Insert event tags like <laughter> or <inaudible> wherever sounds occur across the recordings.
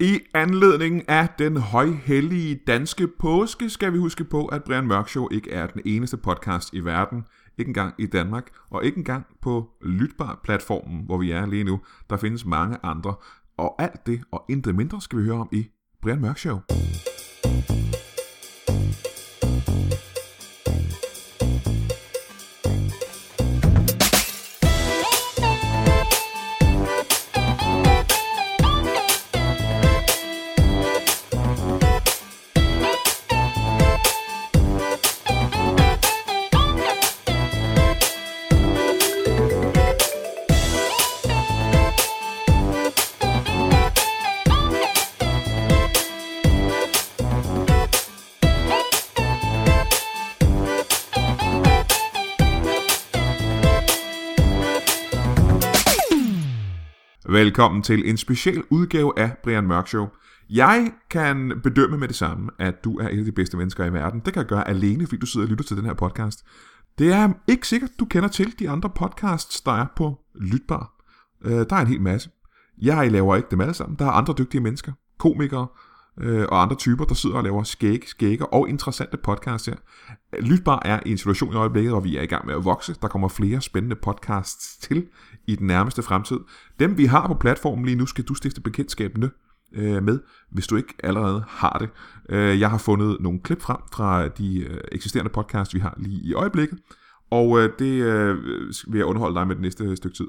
I anledning af den højhellige danske påske skal vi huske på, at Brian Mørk Show ikke er den eneste podcast i verden, ikke engang i Danmark, og ikke engang på Lytbar-platformen, hvor vi er lige nu. Der findes mange andre, og alt det og intet mindre skal vi høre om i Brian Mørk Show. Velkommen til en speciel udgave af Brian Mørk Show. Jeg kan bedømme med det samme, at du er et af de bedste mennesker i verden. Det kan jeg gøre alene, fordi du sidder og lytter til den her podcast. Det er ikke sikkert, du kender til de andre podcasts, der er på Lytbar. Øh, der er en hel masse. Jeg laver ikke dem alle sammen. Der er andre dygtige mennesker, komikere øh, og andre typer, der sidder og laver skæg, skægge og interessante podcasts her. Lytbar er i en situation i øjeblikket, hvor vi er i gang med at vokse. Der kommer flere spændende podcasts til i den nærmeste fremtid. Dem vi har på platformen lige nu, skal du stifte bekendtskab med, øh, med hvis du ikke allerede har det. Øh, jeg har fundet nogle klip frem fra de øh, eksisterende podcasts, vi har lige i øjeblikket, og øh, det øh, vil jeg underholde dig med det næste stykke tid.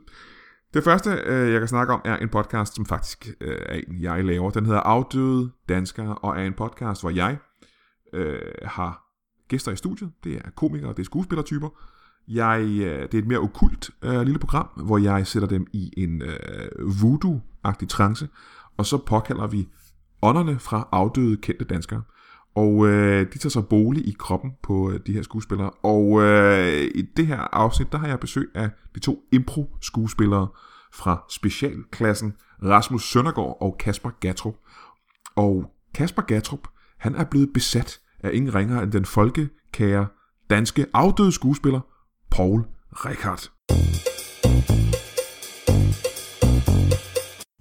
Det første, øh, jeg kan snakke om, er en podcast, som faktisk øh, er en, jeg laver. Den hedder Afdøde Danskere, og er en podcast, hvor jeg øh, har gæster i studiet. Det er komikere, det er skuespillertyper. Jeg, øh, det er et mere okult øh, lille program, hvor jeg sætter dem i en øh, voodoo-agtig trance, og så påkalder vi ånderne fra afdøde kendte danskere. Og øh, de tager så bolig i kroppen på øh, de her skuespillere. Og øh, i det her afsnit, der har jeg besøg af de to impro-skuespillere fra specialklassen, Rasmus Søndergaard og Kasper Gatrup. Og Kasper Gatrup, han er blevet besat af ingen ringer end den folkekære danske afdøde skuespiller, Paul Rickard.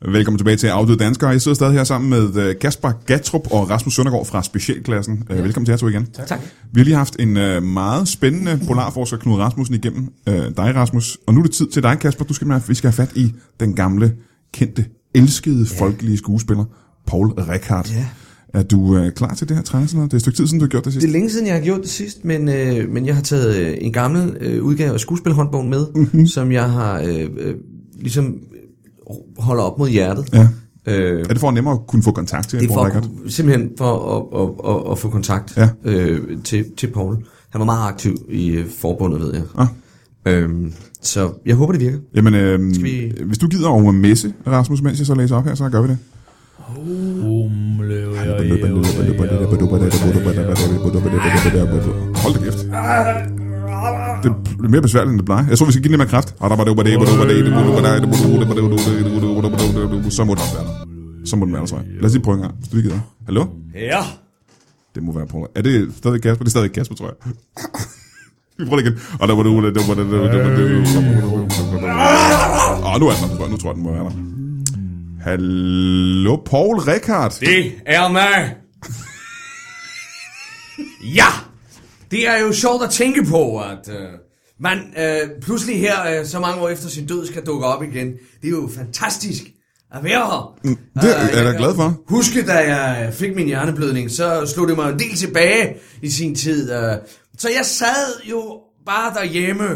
Velkommen tilbage til Afdøde Danskere. Jeg sidder stadig her sammen med øh, Kasper Gatrup og Rasmus Søndergaard fra Specialklassen. Ja. Velkommen til jer to igen. Tak. Vi har lige haft en øh, meget spændende polarforsker, Knud Rasmussen, igennem øh, dig, Rasmus. Og nu er det tid til dig, Kasper. Du skal, vi skal have fat i den gamle, kendte, elskede, ja. folkelige skuespiller, Paul Rickard. Ja. Er du øh, klar til det her træningscenter? Det er et stykke tid siden, du har gjort det sidst. Det er længe siden, jeg har gjort det sidst, men, øh, men jeg har taget øh, en gammel øh, udgave af skuespilhåndbogen med, mm-hmm. som jeg har øh, øh, ligesom holder op mod hjertet. Ja. Øh, Er det for at nemmere at kunne få kontakt til det er Paul for, Rickard? simpelthen for at, at, at, at få kontakt Ja. øh, til, til Paul. Han var meget aktiv i øh, forbundet, ved jeg. Ah. Øhm, så jeg håber, det virker. Jamen, øh, Skal vi- hvis du gider over messe, Rasmus, mens jeg så læser op her, så gør vi det. Hold da kæft. Det er mere besværligt, end det plejer. Jeg tror, vi skal give lidt mere kraft. Så må det også være der. Så må den være der, tror jeg. Lad os lige prøve en gang, hvis du lige gider. Hallo? Ja. Det må være Paul. Er det stadig Kasper? Det er stadig Kasper, tror jeg. Vi prøver igen. Og der var det... Åh, nu er den der. Nu tror jeg, den må være der. Hallo, Paul Rekard. Det er mig. ja, det er jo sjovt at tænke på, at øh, man øh, pludselig her, øh, så mange år efter sin død, skal dukke op igen. Det er jo fantastisk at være her. Det er jeg da glad for. Huske, da jeg fik min hjerneblødning, så slog det mig en del tilbage i sin tid. Øh, så jeg sad jo bare derhjemme,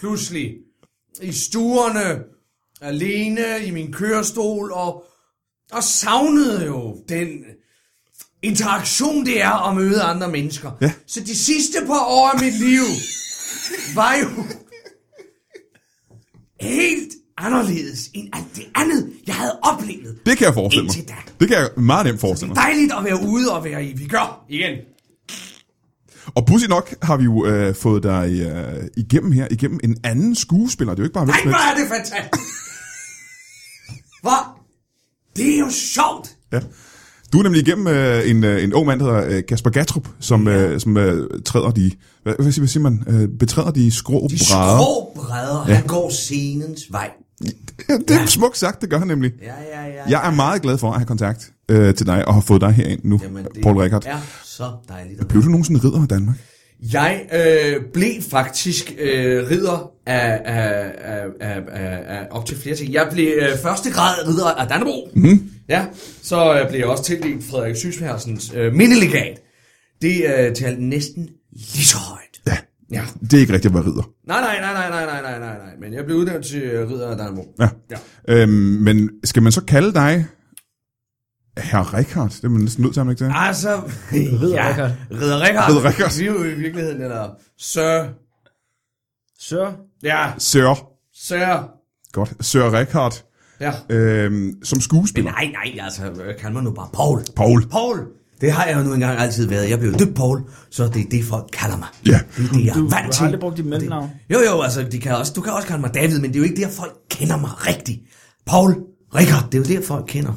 pludselig, i stuerne, alene i min kørestol, og, og savnede jo den interaktion, det er at møde andre mennesker. Ja. Så de sidste par år af mit liv var jo helt anderledes end alt det andet, jeg havde oplevet. Det kan jeg forestille mig. Da. Det kan jeg meget nemt forestille mig. Dejligt at være ude og være i vigør igen. Og pudsigt nok har vi jo øh, fået dig øh, igennem her, igennem en anden skuespiller. Det er jo ikke bare Nej, hvor er det fantastisk. Hvor? Det er jo sjovt. Ja. Du er nemlig igennem øh, en, øh, en ung mand, der hedder øh, Kasper Gatrup, som, øh, som øh, træder de, hvad, hvad, siger, hvad siger man, øh, betræder de skrå De brædder. skrå brædder, ja. han går scenens vej. Ja, det er ja. smukt sagt, det gør han nemlig. Ja, ja, ja. Jeg er meget glad for at have kontakt øh, til dig og har fået dig herind nu, Jamen, det Paul Rickard. er så dejligt. Blev du nogensinde ridder i Danmark? Jeg øh, blev faktisk øh, ridder af, af, af, af, af, af op til flere ting. Jeg blev øh, første grad ridder af Dannebro. Mm-hmm. Ja, så øh, blev jeg også tildelt Frederik Sysværsens øh, mindelegat. Det øh, talte næsten lige så højt. Ja. Ja. Det er ikke rigtigt at være ridder. Nej, nej, nej, nej, nej, nej, nej, nej, nej. Men jeg blev udnævnt til øh, ridder af Dannebro. Ja. Ja. Øhm, men skal man så kalde dig Herr Richard? Det er man næsten nødt til, man ikke det? Altså, Ridder ja, Richard. Ridder Richard. Ridder Richard. Vi er jo i virkeligheden, eller Sir. Sir. Ja, Sir. Sir. Godt. Sir Richard. Ja. Øhm, som Men skuespiller. nej, nej, altså, øh, kan man nu bare Paul. Paul. Paul. Det har jeg jo nu engang altid været. Jeg blev døbt Paul, så det er det, folk kalder mig. Ja. Det er det, jeg Du, er du vant har til. aldrig brugt dit mellemnavn. Jo, jo, altså, de kan også, du kan også kalde mig David, men det er jo ikke der, folk kender mig rigtigt. Paul Richard, det er jo der, folk kender.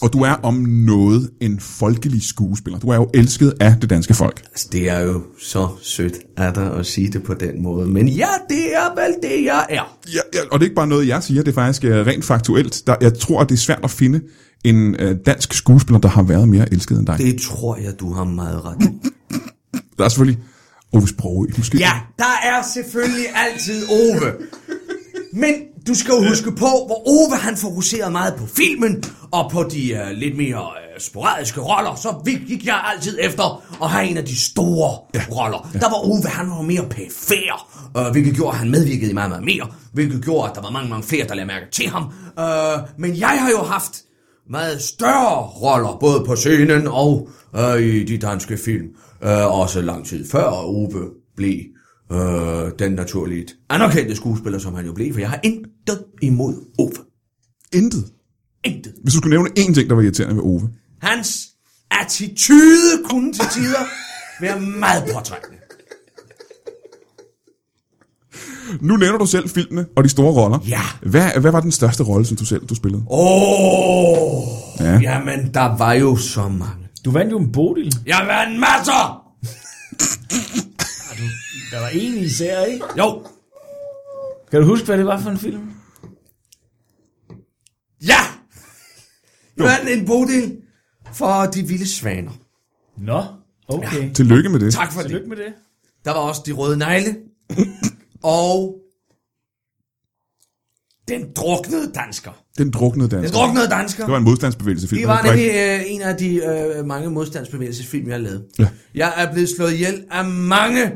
Og du er om noget en folkelig skuespiller. Du er jo elsket af det danske folk. Altså, det er jo så sødt af dig at sige det på den måde. Men ja, det er vel det, jeg er. Ja, ja, og det er ikke bare noget, jeg siger, det er faktisk øh, rent faktuelt. Der, jeg tror, at det er svært at finde en øh, dansk skuespiller, der har været mere elsket end dig. Det. Det tror jeg, du har meget ret i. Der er selvfølgelig Ove Sprogø, måske. Ja, der er selvfølgelig altid Ove. Men du skal jo huske på, hvor Ove han fokuserede meget på filmen, og på de uh, lidt mere uh, sporadiske roller, så gik jeg altid efter at have en af de store ja. roller. Ja. Der var Ove, han var mere pæfær, uh, hvilket gjorde, at han medvirkede i meget, meget mere, hvilket gjorde, at der var mange, mange flere, der lagde mærke til ham. Uh, men jeg har jo haft meget større roller, både på scenen og uh, i de danske film. Uh, også lang tid før Ove blev øh, den naturligt anerkendte skuespiller, som han jo blev, for jeg har intet imod Ove. Intet. Intet. Hvis du skulle nævne én ting, der var irriterende ved Ove. Hans attitude kunne til tider være meget påtrængende. Nu nævner du selv filmene og de store roller. Ja. Hvad, hvad var den største rolle, som du selv du spillede? Åh, oh, Ja. ja. jamen der var jo så mange. Du vandt jo en Bodil. Jeg vandt masser! Der var en især, ikke? Jo, Kan du huske, hvad det var for en film? ja! Jeg vandt en bodil for de vilde svaner. Nå, okay. Tillykke med det. Tak for det. Tillykke med det. Der var også de røde negle. <laughs> og den druknede dansker. Den druknede dansk. Den druknede dansker. Det var en modstandsbevægelsesfilm. Det var Det nemlig øh, en af de øh, mange modstandsbevægelsesfilm, jeg har lavet. Ja. Jeg er blevet slået ihjel af mange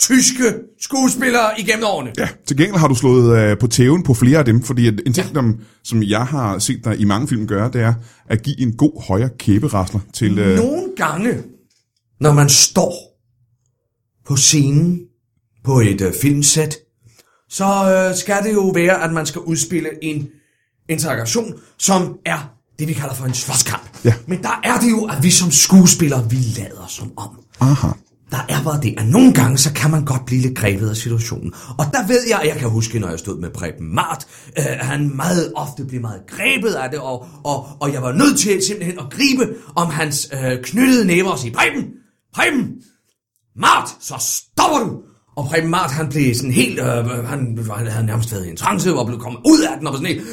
tyske skuespillere igennem årene. Ja, til gengæld har du slået øh, på tæven på flere af dem, fordi en ting, ja. som jeg har set dig i mange film gøre, det er at give en god højre kæberasler til... Øh, Nogle gange, når man står på scenen på et øh, filmsæt, så øh, skal det jo være, at man skal udspille en interaktion, som er det, vi kalder for en slåskamp. Ja. Men der er det jo, at vi som skuespillere, vi lader som om. aha. Der er bare det, at nogle gange, så kan man godt blive lidt grebet af situationen. Og der ved jeg, at jeg kan huske, når jeg stod med Preben Mart, øh, han meget ofte blev meget grebet af det, og, og, og jeg var nødt til simpelthen at gribe om hans øh, knyttede næver og sige, Preben, Preben, Mart, så stopper du! Og Preben Mart, han blev sådan helt, øh, han, han havde nærmest været i en trance, og blev kommet ud af den, og var sådan helt,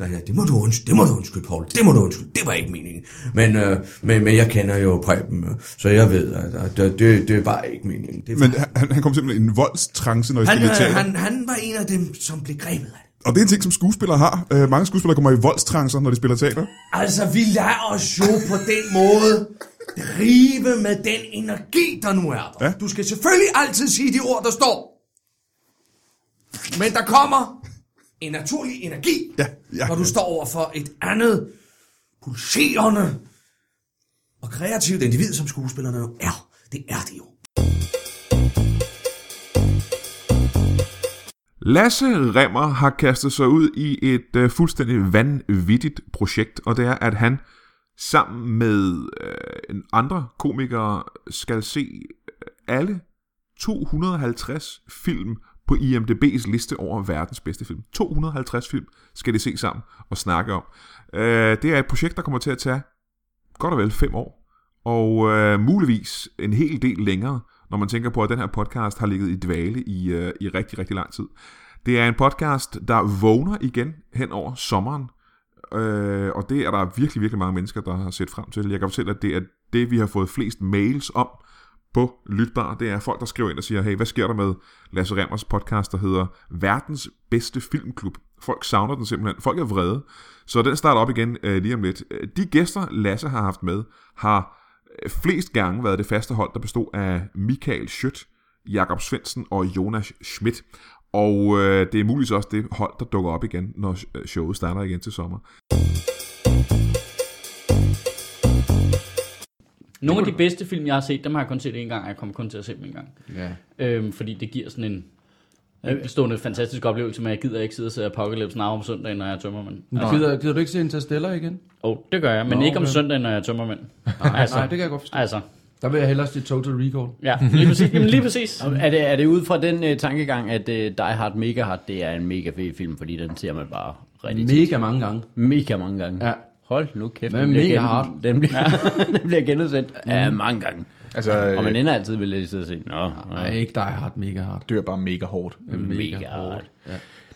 øh, ja, det må du undskylde, det må du undskylde, Paul, det må du undskylde, det var ikke meningen. Men, øh, men, men jeg kender jo Preben, øh, så jeg ved, at, det, det, det var ikke meningen. Det var, Men han, han kom simpelthen i en voldstrance, når I han, spillede øh, han, han var en af dem, som blev grebet af. Og det er en ting, som skuespillere har. Øh, mange skuespillere kommer i voldstrancer, når de spiller teater. Altså, vi lader os jo på den måde drive med den energi, der nu er der. Ja. Du skal selvfølgelig altid sige de ord, der står. Men der kommer en naturlig energi, Ja, ja, når du ja. står over for et andet pulserende og kreativt individ, som skuespillerne jo er. Det er det jo. Lasse Remmer har kastet sig ud i et øh, fuldstændig vanvittigt projekt, og det er, at han sammen med øh, en andre komikere skal se øh, alle 250 film på IMDb's liste over verdens bedste film. 250 film skal de se sammen og snakke om. Øh, det er et projekt, der kommer til at tage godt og vel fem år, og øh, muligvis en hel del længere, når man tænker på, at den her podcast har ligget i dvale i, øh, i rigtig, rigtig lang tid. Det er en podcast, der vågner igen hen over sommeren, øh, og det er der virkelig, virkelig mange mennesker, der har set frem til. Jeg kan fortælle, at det er det, vi har fået flest mails om på Lytbar. Det er folk, der skriver ind og siger, hey, hvad sker der med Lasse Remmers podcast, der hedder Verdens Bedste Filmklub? Folk savner den simpelthen. Folk er vrede. Så den starter op igen øh, lige om lidt. Øh, de gæster, Lasse har haft med, har øh, flest gange været det faste hold, der bestod af Michael Schødt, Jakob Svendsen og Jonas Schmidt. Og øh, det er muligvis også det hold, der dukker op igen, når øh, showet starter igen til sommer. Nogle af de bedste film, jeg har set, dem har jeg kun set en gang, og jeg kommer kun til at se dem en gang. Ja. Øhm, fordi det giver sådan en stående fantastisk oplevelse, men jeg gider ikke sidde og se Apocalypse Now om søndagen, når jeg er tømmermand. Gider, gider du ikke se Interstellar igen? Og oh, det gør jeg, men Nå, ikke om okay. søndagen, når jeg er tømmermand. Nej, nej, det kan jeg godt forstå. Altså, Der vil jeg hellere sige Total Recall. ja, lige præcis. Jamen, lige præcis. <laughs> Er det, er det ud fra den uh, tankegang, at uh, Die Hard Mega Hard, det er en mega fed film, fordi den ser man bare rigtig tit. Mega mange gange. mega mange gange. Ja. Hold nu kæft. Den bliver mega gen- hard? Den bliver, <laughs> den bliver genudsendt ja, mange gange. Altså, Og man ender altid ved at sidde og sige, nå, Nej, ikke Die Hard Mega Hard. dør bare mega hårdt. mega hard.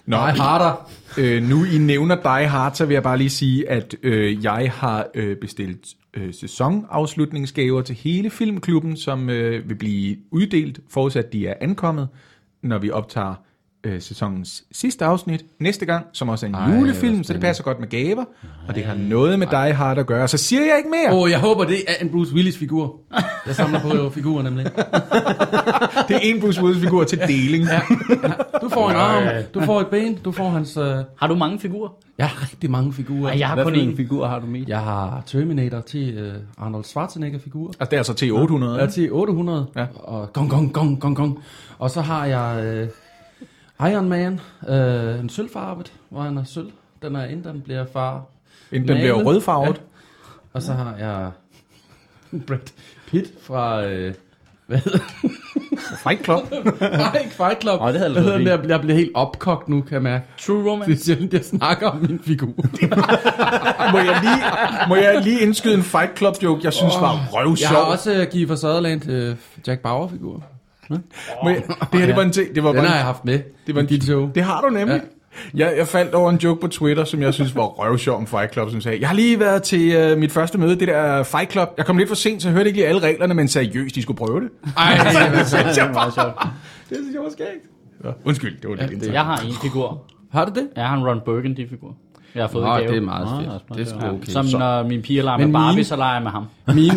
Nå, Die Harder. øh, nu I nævner Die Hard, så vil jeg bare lige sige, at øh, jeg har øh, bestilt øh, sæsonafslutningsgaver til hele filmklubben, som øh, vil blive uddelt, forudsat de er ankommet, når vi optager øh, sæsonens sidste afsnit næste gang, som også er en Ej, Ej, julefilm, så det passer godt med gaver, og det har noget med Die Hard at gøre. Så siger jeg ikke mere. Åh, oh, jeg håber, det er en Bruce Willis figur. Jeg samler på figurer nemlig. <laughs> Det er en Bruce Willis-figur til deling. Du får en arm, du får et ben, du får hans... Uh... Har du mange figurer? Jeg har rigtig mange figurer. Ej, jeg har Hvad kun for en figur har du med? Jeg har Terminator til uh, Arnold Schwarzenegger-figur. Altså, det er altså til 800. Ja, til 800. Ja. Og gong, gong, gong, gong, gong. Og så har jeg uh, Iron Man, uh, en sølvfarvet, hvor han er sølv. Den er inden den bliver far. Inden den bliver rødfarvet. Og så har jeg <laughs> Brad Pitt fra... Uh, hvad hedder Fight Club. <laughs> Nej, ikke Fight Club. Åh, det havde den? Jeg, jeg bliver helt opkogt nu, kan jeg mærke. True Romance. Det er sjældent, jeg snakker om min figur. <laughs> må, jeg lige, må jeg lige indskyde en Fight Club joke, jeg synes var Jeg røvsjov. har også uh, Kiefer Sutherland uh, Jack Bauer-figur. Må jeg, det her, det var en ting. Det var Den bare har en, jeg haft med. det var en, dit show. Det har du nemlig. Ja. Jeg, jeg faldt over en joke på Twitter, som jeg synes var røvsjov om Fight Club, som sagde, jeg har lige været til uh, mit første møde, det der Fight Club. Jeg kom lidt for sent, så jeg hørte ikke lige alle reglerne, men seriøst, de skulle prøve det. Ej, <laughs> det synes jeg det er bare. sjovt. Det synes jeg var skægt. Ja, undskyld, det var lidt ja, Jeg har en figur. har du det? Jeg har en Ron Burgundy-figur. Jeg har fået Nå, en gave. det er meget Nå, fedt. det er smart. Det er sgu Ja, okay. Som når mine piger leger med Men Barbie, mine- så leger jeg med ham. <laughs> Mine,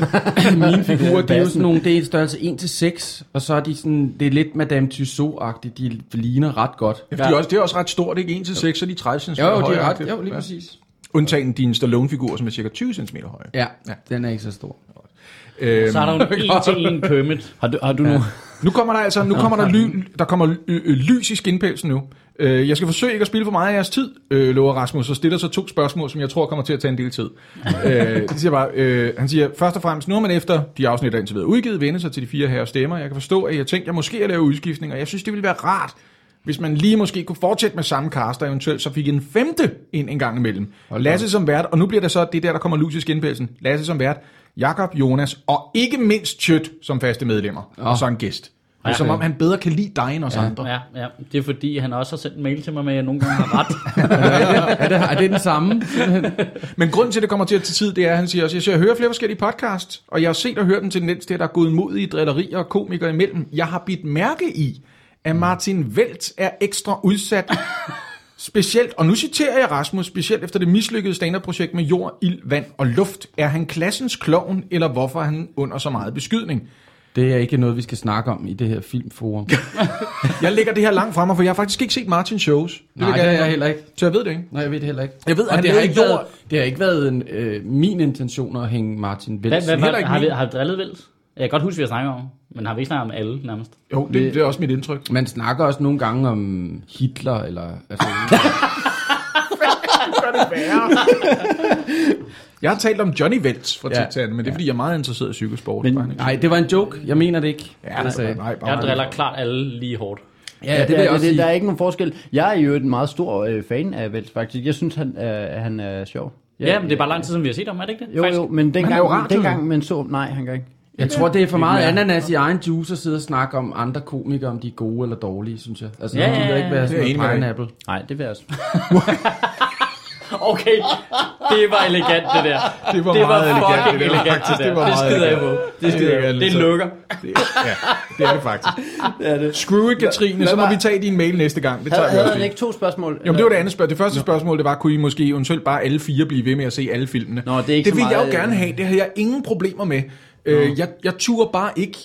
<laughs> mine figurer, de er jo sådan nogle, det er en størrelse 1-6, og så er de sådan, det er lidt Madame Tussauds-agtigt, de ligner ret godt. Ja, de er også, det er også ret stort, ikke? 1 til 6, så er de 30 cm Jo, jo, de høje. er ret, jo, lige præcis. Undtagen din Stallone-figur, som er cirka 20 cm høj. Ja, den er ikke så stor. Øhm, Så er der jo en <laughs> til en Kermit. Har du, har du nu... Nu kommer der altså, nu kommer der, ly, der kommer øh, øh, lys i skinpelsen nu. Øh, jeg skal forsøge ikke at spille for meget af jeres tid, øh, lover Rasmus, og stiller så to spørgsmål, som jeg tror kommer til at tage en del tid. <laughs> øh, det siger bare, øh, han siger, først og fremmest, nu har man efter de afsnit, der indtil videre udgivet, vende sig til de fire her stemmer. Jeg kan forstå, at jeg tænkte, at jeg måske at lave udskiftning, og jeg synes, det ville være rart, hvis man lige måske kunne fortsætte med samme cast, og eventuelt så fik en femte ind en gang imellem. Og Lasse som vært, og nu bliver det så det der, der kommer lus i skinpelsen. Lasse som vært, Jakob, Jonas, og ikke mindst Chøt som faste medlemmer, oh. og så en gæst. Det er som om, han bedre kan lide dig end os ja. andre. Ja, ja. Det er fordi, han også har sendt en mail til mig med, at jeg nogle gange har ret. <laughs> Er det, er det den samme? Men grunden til, at det kommer til at tage tid, det er, at han siger også, jeg, siger, jeg hører flere forskellige podcasts, og jeg har set og hørt en tendens til, at der er gået modige drillerier og komikere imellem. Jeg har bidt mærke i, at Martin Velt er ekstra udsat. Specielt, og nu citerer jeg Rasmus, specielt efter det mislykkede stand-up-projekt med jord, ild, vand og luft. Er han klassens klovn, eller hvorfor er han under så meget beskydning? Det er ikke noget, vi skal snakke om i det her filmforum. <laughs> Jeg lægger det her langt frem, for jeg har faktisk ikke set Martins shows. Det Nej, det er jeg heller ikke. Så jeg ved det ikke. Nej, jeg ved det heller ikke. Jeg ved, at og han det har, ikke været, det har ikke været en, øh, min intention at hænge Martin Vels. hvad, heller hvad, ikke har, vi, har vi drillet vildt? Jeg kan godt huske, vi har snakket om, men har vi ikke snakket om alle nærmest? Jo, det, det er også mit indtryk. Man snakker også nogle gange om Hitler, eller... <laughs> <laughs> Altså, Jeg har talt om Johnny Velts fra Ja. ja. Titan, men det er, fordi jeg er meget interesseret i cykelsport. Men- en- nej, det var en joke. Jeg mener det ikke. Ja, altså, nej, nej, bare Jeg driller klart alle lige hårdt. ja, det vil jeg også det, sige. Der er ikke nogen forskel. Jeg er jo en meget stor øh, fan af Vels, faktisk. Jeg synes, han, øh, han er sjov. Ja, men det er bare lang tid siden, vi har set ham, er det ikke det? Jo, Faktisk. jo, men jo dengang, radio, dengang man så... Nej, han gør ikke. Jeg tror, det er for meget ananas i egen juice at sidde og snakke om andre komikere, om de er gode eller dårlige, synes jeg. Altså, Ja, ja, ja, gider ja, ikke være det er sådan dig. pineapple. Nej, det vil jeg også. <laughs> <laughs> Okay, det var elegant, det der. Det var Det var meget elegant, fucking det der. elegant, det der. det var Det skider jeg på. Det skider jeg Det er en lukker. Det, ja, det er det faktisk. <laughs> Det er det. Screw it, Katrine, så må vi tage din mail næste gang. Det tager Havde, vi ikke to spørgsmål? Jo, det var det andet spørgsmål. Det første spørgsmål, det var, kunne I måske eventuelt bare alle fire blive ved med at se alle filmene? Nå, det er ikke det ville jeg jo gerne øh, have. Det havde jeg ingen problemer med. Øh, jeg, jeg turde bare ikke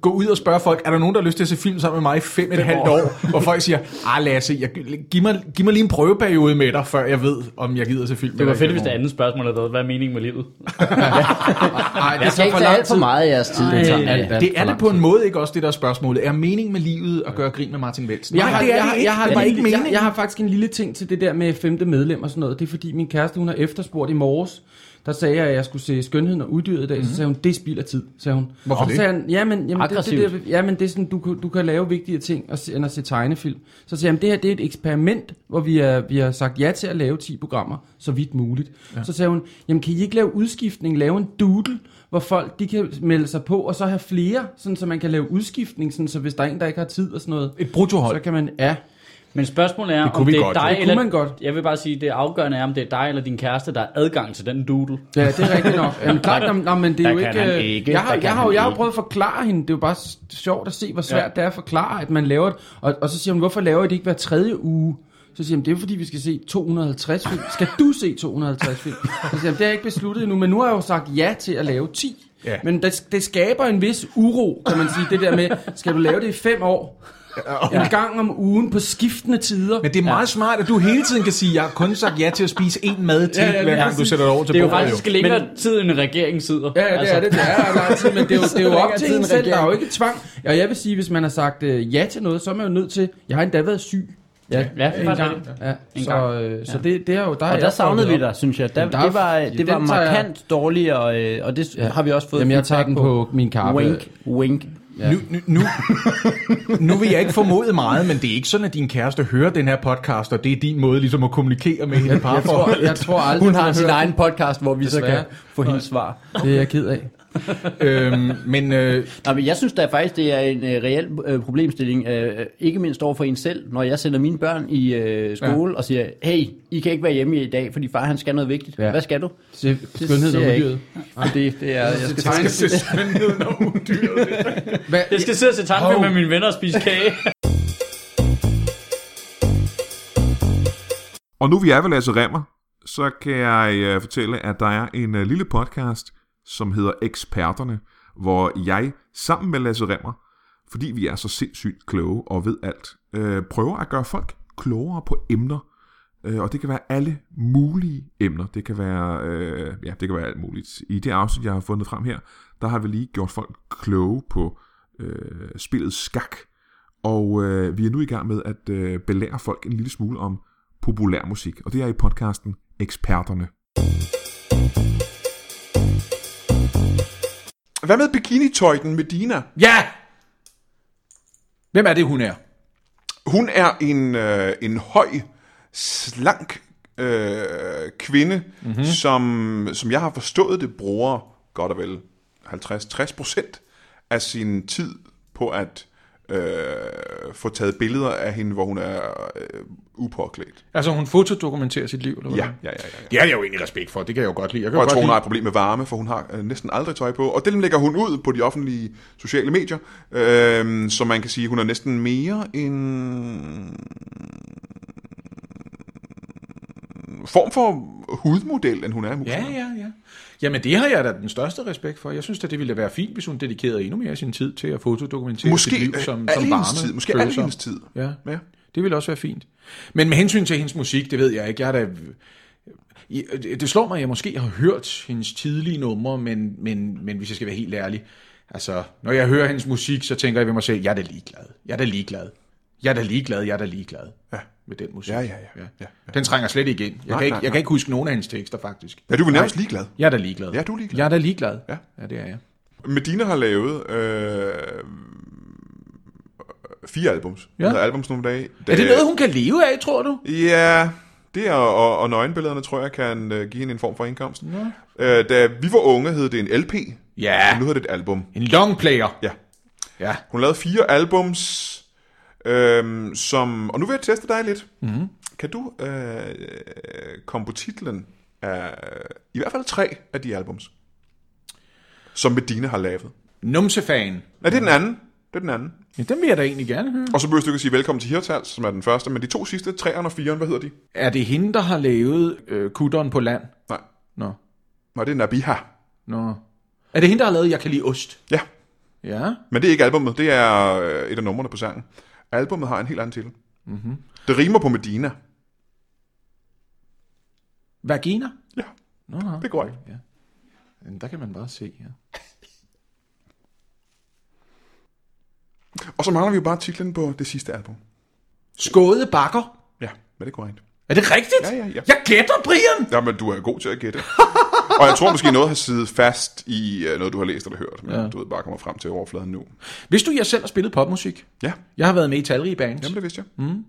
gå ud og spørge folk, er der nogen, der har lyst til at se film sammen med mig i fem et halvt år? Hvor folk siger, ah Lasse, jeg, giv, mig, giv mig lige en prøveperiode med dig, før jeg ved, om jeg gider se film. Det var fedt, hvis det andet spørgsmål havde været, hvad er meningen med livet? <laughs> Nej, Jeg skal ikke tage alt for meget af jeres tid. Det tager Ej, alt, alt Det for er det på en måde ikke også det der er spørgsmålet. Er meningen med livet at gøre grin med Martin Velsen? Jeg har, det er jeg, det har, ikke. jeg, har, det var ikke lille- jeg, meningen. jeg har faktisk en lille ting til det der med femte medlem og sådan noget. Det er fordi min kæreste, hun har efterspurgt i morges. Der sagde jeg, at jeg skulle se Skønheden og Uddyret i dag. Mm-hmm. Så sagde hun, det spilder tid, sagde hun. Hvorfor og så det? Sagde han, jamen, jamen, det, det, Aggressivt. det, jamen, det er sådan, du, kan- du kan lave vigtige ting end at se tegnefilm. Så sagde han, det her det er et eksperiment, hvor vi, er, vi har sagt ja til at lave 10 programmer, så vidt muligt. Ja. Så sagde hun, jamen kan I ikke lave udskiftning, lave en doodle, hvor folk de kan melde sig på, og så have flere, sådan, så man kan lave udskiftning, sådan, så hvis der er en, der ikke har tid og sådan noget, Et bruttohold. så kan man, ja, Men spørgsmålet er, Det kunne om vi det er godt. dig Det kunne eller... man godt. Jeg vil bare sige, det afgørende er, om det er dig eller din kæreste, der har adgang til den doodle. Ja, det er rigtigt nok. Jamen, klart, nå, nå, men det er Der jo ikke... han øh, ikke. Jeg har, Der jeg har, han jeg har prøvet at forklare hende. Det er jo bare sjovt at se, hvor svært ja. det er at forklare, at man laver det. Og, og så siger hun, hvorfor laver I det ikke hver tredje uge? Så siger hun, det er fordi, vi skal se 250 film. Skal du se 250 film? Så siger hun, det har jeg ikke besluttet endnu, men nu har jeg jo sagt ja til at lave 10. Ja. Men det, det skaber en vis uro, kan man sige. Det der med, skal du lave det i fem år? En gang om ugen på skiftende tider. Men det er meget ja. smart, at du hele tiden kan sige, jeg har kun sagt ja til at spise en mad til, Ja, ja, ja, ja, hver gang du sætter dig over til Det er jo bordet, faktisk længere Men- tid, end en regering sidder. Ja, ja, det er det. Det er lang tid, men det er jo, <laughs> det er jo op til en selv. Der er jo ikke tvang. Og jeg vil sige, hvis man har sagt øh, ja til noget, så er man jo nødt til... Jeg har endda været syg. Ja, Ja, det en gang. Ja, En så, gang. øh, så det, det er jo... Der, er Og der savnede vi dig, synes jeg. Der, der er- det var, det var tager jeg- markant dårligt, og, øh, og det Ja. har vi også fået Jamen, jeg tager den på min kappe. Wink, wink. Ja. Nu, nu, nu, nu vil jeg ikke formode meget, men det er ikke sådan, at din kæreste hører den her podcast, og det er din måde ligesom at kommunikere med hende Jeg tror, jeg tror aldrig, Hun har sin egen podcast, hvor vi så Desværre. kan få hendes svar. Det er jeg ked af. <laughs> øhm, men øh, Nå, men jeg synes da faktisk, det er en uh, reel uh, problemstilling, uh, ikke mindst over for en selv, når jeg sender mine børn i uh, skole ja. og siger, hey, I kan ikke være hjemme i dag, fordi far han skal noget vigtigt. Ja. Hvad skal du? Se, skønhed og jeg uddyret. <laughs> Det, det er, jeg skal tegne- skal se skønheden og udyret. <laughs> Hvad, Jeg skal sidde og se tegnefilm med mine venner og spise kage. Og nu vi er ved Lasse Remmer, så kan jeg øh, fortælle, at der er en øh, lille podcast, som hedder Eksperterne, hvor jeg sammen med Lasse Remmer, fordi vi er så sindssygt kloge og ved alt, øh, prøver at gøre folk klogere på emner. Øh, og det kan være alle mulige emner. Det kan være, øh, ja, det kan være alt muligt. I det afsnit, jeg har fundet frem her, der har vi lige gjort folk kloge på øh, spillet skak. Og øh, vi er nu i gang med at øh, belære folk en lille smule om populærmusik, og det er i podcasten Eksperterne. Hvad med bikinitøjten Medina? Ja! Hvem er det, hun er? Hun er en, øh, en høj, slank øh, kvinde, mm-hmm. som, som jeg har forstået det, bruger godt og vel 50-60 procent af sin tid på at øh, få taget billeder af hende, hvor hun er øh, upåklædt. Altså, hun fotodokumenterer sit liv, eller hvad? Ja, ja, ja. ja, ja. Det er jeg jo egentlig respekt for, det kan jeg jo godt lide. Jeg kan Og jeg tror, hun har lide. et problem med varme, for hun har øh, næsten aldrig tøj på. Og det lægger hun ud på de offentlige sociale medier. Øh, så man kan sige, at hun er næsten mere en form for hudmodel, end hun er Ja, musiker. ja, ja. Jamen, det har jeg da den største respekt for. Jeg synes at det ville være fint, hvis hun dedikerede endnu mere af sin tid til at fotodokumentere Måske sit liv som, som varme. tid. Måske al hendes tid. Ja, Ja. det ville også være fint. Men med hensyn til hendes musik, det ved jeg ikke. Jeg har da... Det det slår mig, at jeg måske har hørt hendes tidlige numre, men, men, men hvis jeg skal være helt ærlig, altså, når jeg hører hendes musik, så tænker jeg ved mig selv, jeg er da ligeglad. Jeg er da ligeglad. Jeg er da ligeglad, jeg er da ligeglad ja. med den musik. Ja, ja, ja. ja, ja. Den trænger slet ikke ind. Jeg, Nej, kan, ikke, nej, jeg nej. kan ikke huske nogen af hendes tekster, faktisk. Ja, du er nærmest ligeglad. Jeg er da ligeglad. Ja, du er ligeglad. Jeg er da ligeglad. Ja. ja det er jeg. Medina har lavet øh, fire albums. Ja. Ja. Hedder albums nogle dage. Er det noget, hun kan leve af, tror du? Ja, det er, og, og nøgenbillederne tror jeg kan øh, give hende en form for indkomst. Ja. Øh, da vi var unge, hed det en LP. Ja. Og nu hedder det et album. En long player. Ja. Ja. Hun lavede fire albums, øhm, som... Og nu vil jeg teste dig lidt. Mm-hmm. kan du øh, komme på titlen af i hvert fald tre af de albums, som Medina har lavet? Numsefan. Nej, det er den anden. Det er den anden. Ja, den vil jeg da egentlig gerne høre. Og så behøver du ikke at sige velkommen til Hirtals, som er den første, men de to sidste, 3'eren og 4'eren, hvad hedder de? Er det hende, der har lavet øh, kutteren på land? Nej, Nå. Nej det er Nabiha. Nå. Er det hende, der har lavet Jeg kan lide ost? Ja, Ja. men det er ikke albummet, det er øh, et af numrene på sangen. Albummet har en helt anden titel. Mm-hmm. Det rimer på Medina. Vagina? Ja, Nå, det går ikke. Ja. Men Der kan man bare se, ja. Og så mangler vi jo bare titlen på det sidste album. Skåde bakker? Ja, men det er korrekt. Er det rigtigt? Ja, ja, ja. Jeg gætter, Brian! Jamen, du er god til at gætte. <laughs> og jeg tror måske noget har siddet fast i uh, noget, du har læst eller hørt, men ja. Ja. du ved, bare kommer frem til overfladen nu. Vidste du, jeg selv har spillet popmusik? Ja, Jeg har været med i talrige bands. jamen det vidste jeg. Mm.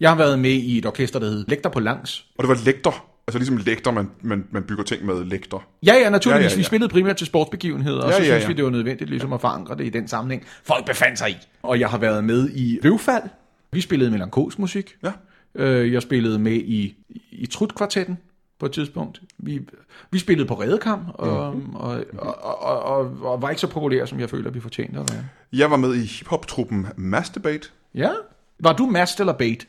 Jeg har været med i et orkester, der hed Lægter på Langs. Og det var lektor. Altså ligesom lektor, man, man, man bygger ting med lektor. Ja, ja, naturligvis. Ja, Ja, ja, ja, ja. ja. Vi spillede primært til sportsbegivenheder, og Ja, så ja, synes ja. vi, det var nødvendigt ligesom at forankre det i den sammenhæng, folk befandt sig i. Og jeg har været med i Løvfald. Vi spillede melankolsk musik. Ja. Øh, Jeg spillede med i, i Trutkvartetten på et tidspunkt. Vi, vi spillede på Redekam, og, Mhm. og, og, og, og, og var ikke så populære, som jeg føler, vi fortjente at være. Jeg var med i hiphop-truppen Masturbate. Ja? Var du mast eller bait?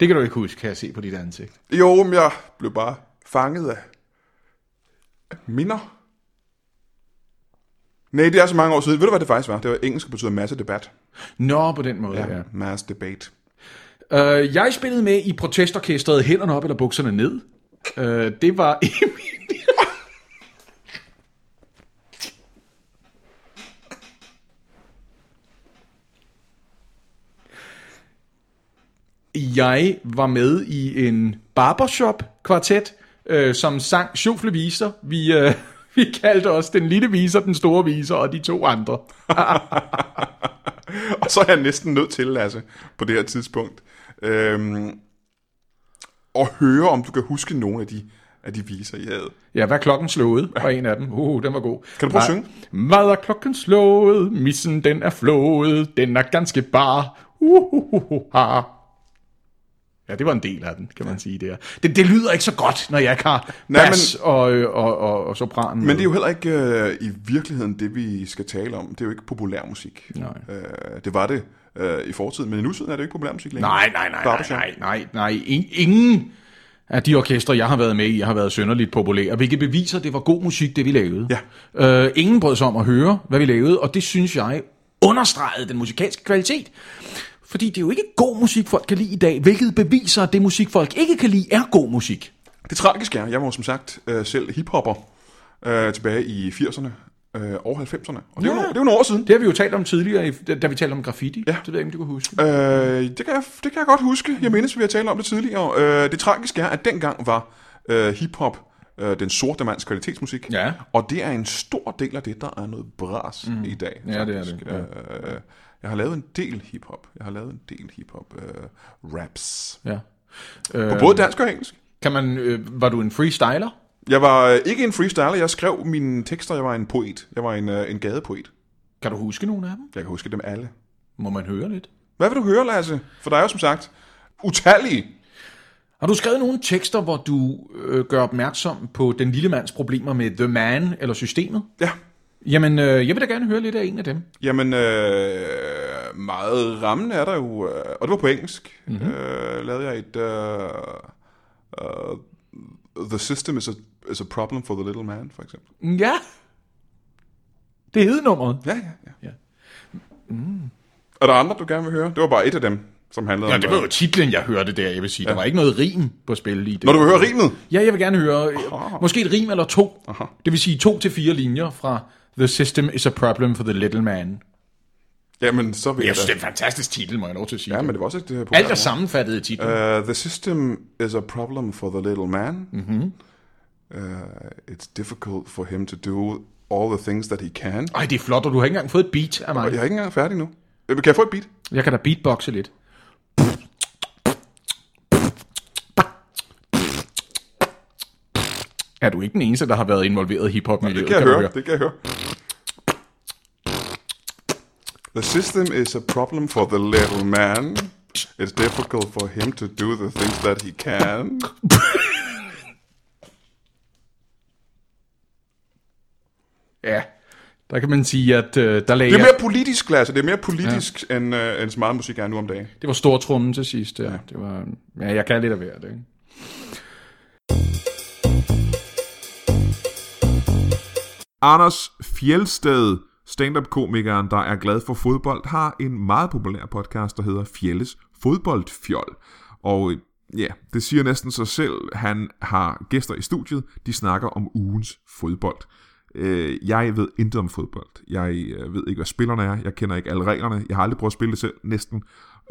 Det kan du ikke huske, kan jeg se på dit ansigt. Jo, men jeg blev bare fanget af minder. Nej, det er så mange år siden. Ved du, hvad det faktisk var? Det var engelsk, der betyder masse debat. Nå, på den måde, ja. ja. Mass debate. Øh, jeg spillede med i protestorkestret Hænderne op eller bukserne ned. Øh, det var <laughs> Jeg var med i en barbershop-kvartet, øh, som sang sjofle viser. Vi, øh, <laughs> vi kaldte os den lille viser, den store viser og de to andre. <laughs> Og så er jeg næsten nødt til, Lasse, på det her tidspunkt, øhm, at høre, om du kan huske nogle af de, af de viser, I havde. Ja, hvad klokken slået? Var en af dem. Uh, den var god. Kan du prøve at synge? Hvad er klokken slået? Missen, den er flået. Den er ganske bar. Uh, uh, uh, uh. Ja, det var en del af den, kan man sige der. Det, det lyder ikke så godt, når jeg ikke har Nej, bas og, øh, og, og, og sopranen. Men det er jo heller ikke øh, i virkeligheden det, vi skal tale om. Det er jo ikke populærmusik. Nej. Øh, det var det øh, i fortiden, men i nutiden er det jo ikke populærmusik længere. Nej, nej, nej, nej, nej, nej, nej. In- Ingen af de orkestre, jeg har været med i, har været sønderligt populære, hvilket beviser, at det var god musik, det vi lavede. Ja. Øh, ingen brød sig om at høre, hvad vi lavede, og det synes jeg understregede den musikalske kvalitet. Fordi det er jo ikke god musik, folk kan lide i dag, hvilket beviser, at det musik, folk ikke kan lide, er god musik. Det tragiske er, jeg var som sagt øh, selv hiphopper øh, tilbage i 80'erne øh, og 90'erne. Og det, er jo, Ja. det er jo nogle år siden. Det har vi jo talt om tidligere, da vi talte om graffiti. Ja. Det ved jeg ikke, du kan huske. Øh, det, kan jeg, det kan jeg godt huske. Jeg mindes, vi har talt om det tidligere. Øh, det tragiske er, at dengang var øh, hiphop øh, den sorte mands kvalitetsmusik. Ja. Og det er en stor del af det, der er noget bras mm. i dag. Ja, det er faktisk. det. Ja. Øh, jeg har lavet en del hiphop. Jeg har lavet en del hiphop øh, raps. Ja. På Øh, både dansk og engelsk. Kan man, øh, var du en freestyler? Jeg var øh, ikke en freestyler. Jeg skrev mine tekster. Jeg var en poet. Jeg var en, øh, en gadepoet. Kan du huske nogle af dem? Jeg kan huske dem alle. Må man høre lidt? Hvad vil du høre, Lasse? For der er jo som sagt utallige. Har du skrevet nogle tekster, hvor du øh, gør opmærksom på den lille mands problemer med the man eller systemet? Ja. Jamen, øh, jeg vil da gerne høre lidt af en af dem. Jamen, øh, meget rammende er der jo, øh, og det var på engelsk, mm-hmm. øh, lavede jeg et, øh, uh, The system is a, is a problem for the little man, for eksempel. Ja. Det hed nummeret. Ja, ja, ja. Ja. Mm. Er der andre, du gerne vil høre? Det var bare et af dem, som handlede Ja, om... det var jo øh, titlen, jeg hørte der. Jeg vil sige, ja. der var ikke noget rim på spil lige. Det Når du vil høre rimet? Ja, jeg vil gerne høre øh, måske et rim eller to. Aha. Det vil sige to til fire linjer fra The system is a problem for the little man. Jamen, så vil Jeg jeg synes, det er en fantastisk titel, må jeg lov til at sige. Ja, men det var også et... Uh, Alt er sammenfattet i titlen. Uh, the system is a problem for the little man. Mm-hmm. Uh, it's difficult for him to do all the things that he can. Ej, det er flot, og du har ikke engang fået et beat af mig. Jeg er ikke engang færdig nu. Øh, Kan jeg få et beat? Jeg kan da beatboxe lidt. Er du ikke den eneste, der har været involveret i hiphop-miljøet? Det kan jeg du høre, det kan jeg høre. The system is a problem for the little man. It's difficult for him to do the things that he can. <laughs> Ja, der kan man sige, at øh, der lagde Det er mere politisk, Lasse. Det er mere politisk, ja. end, uh, end så meget musik er nu om dagen. Det var stortrummen til sidst, ja. Det var, ja, jeg kan lidt af hvert, ikke? Anders Fjeldsted, stand-up-komikeren, der er glad for fodbold, har en meget populær podcast, der hedder Fjelles Fodboldfjold. Og øh, ja, det siger næsten sig selv. Han har gæster i studiet, de snakker om ugens fodbold. Øh, jeg ved intet om fodbold. Jeg øh, ved ikke, hvad spillerne er. Jeg kender ikke alle reglerne. Jeg har aldrig prøvet at spille det selv, næsten.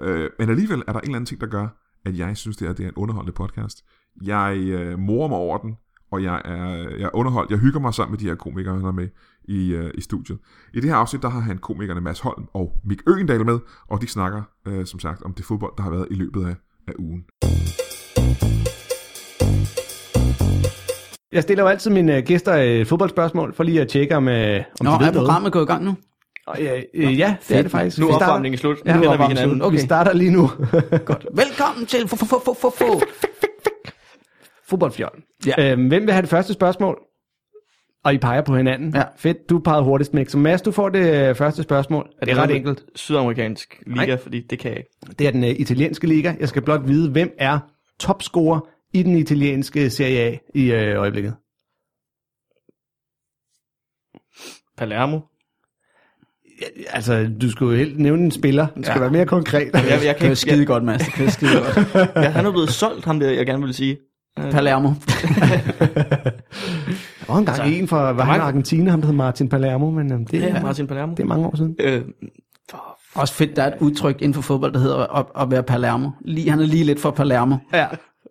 Øh, men alligevel er der en eller anden ting, der gør, at jeg synes, det er, det er en underholdende podcast. Jeg øh, morer mig over den, og jeg er, øh, jeg er underholdt. Jeg hygger mig sammen med de her komikere, der er med i, øh, i studiet. I det her afsnit, der har han komikerne Mads Holm og Mik Øgendal med, og de snakker, øh, som sagt, om det fodbold, der har været i løbet af, af ugen. Jeg stiller jo altid mine øh, gæster et fodboldspørgsmål, for lige at tjekke, om, øh, om Nå, de ved er programmet gået i gang nu? noget. Ja, øh, ja, det er det faktisk. Nu er Vi starter- opvarmningen slut. Ja, Nu er kender vi hinanden. slut. Okay. Vi starter lige nu. <laughs> Godt. Velkommen til Fodboldfjold. Ja. Øhm, hvem vil have det første spørgsmål? Og I peger på hinanden. Ja. Fedt, du pegede hurtigst, Mik. Så Mads, du får det øh, første spørgsmål. Er det er ret noget enkelt. Sydamerikansk liga, Nej. fordi det kan jeg ikke. Det er den uh, italienske liga. Jeg skal blot vide, hvem er topscorer i den italienske Serie A i øh, øjeblikket. Palermo. Altså, du skulle jo helt nævne en spiller. Det skal ja. være mere konkret. Jeg, jeg Det kan er ikke, skide jeg, godt, Mads. Det er skide godt. <laughs> jeg, han er blevet solgt, ham der, jeg gerne vil sige. Øh, Palermo. Og en gang altså, en fra var han Argentina, ham der hed Martin Palermo, men øhm, det, Ja, er, Martin Palermo. det er mange år siden. Øh, Også fedt, der er et udtryk inden for fodbold, der hedder at, at være Palermo. Lige, han er lige lidt for Palermo. Ja.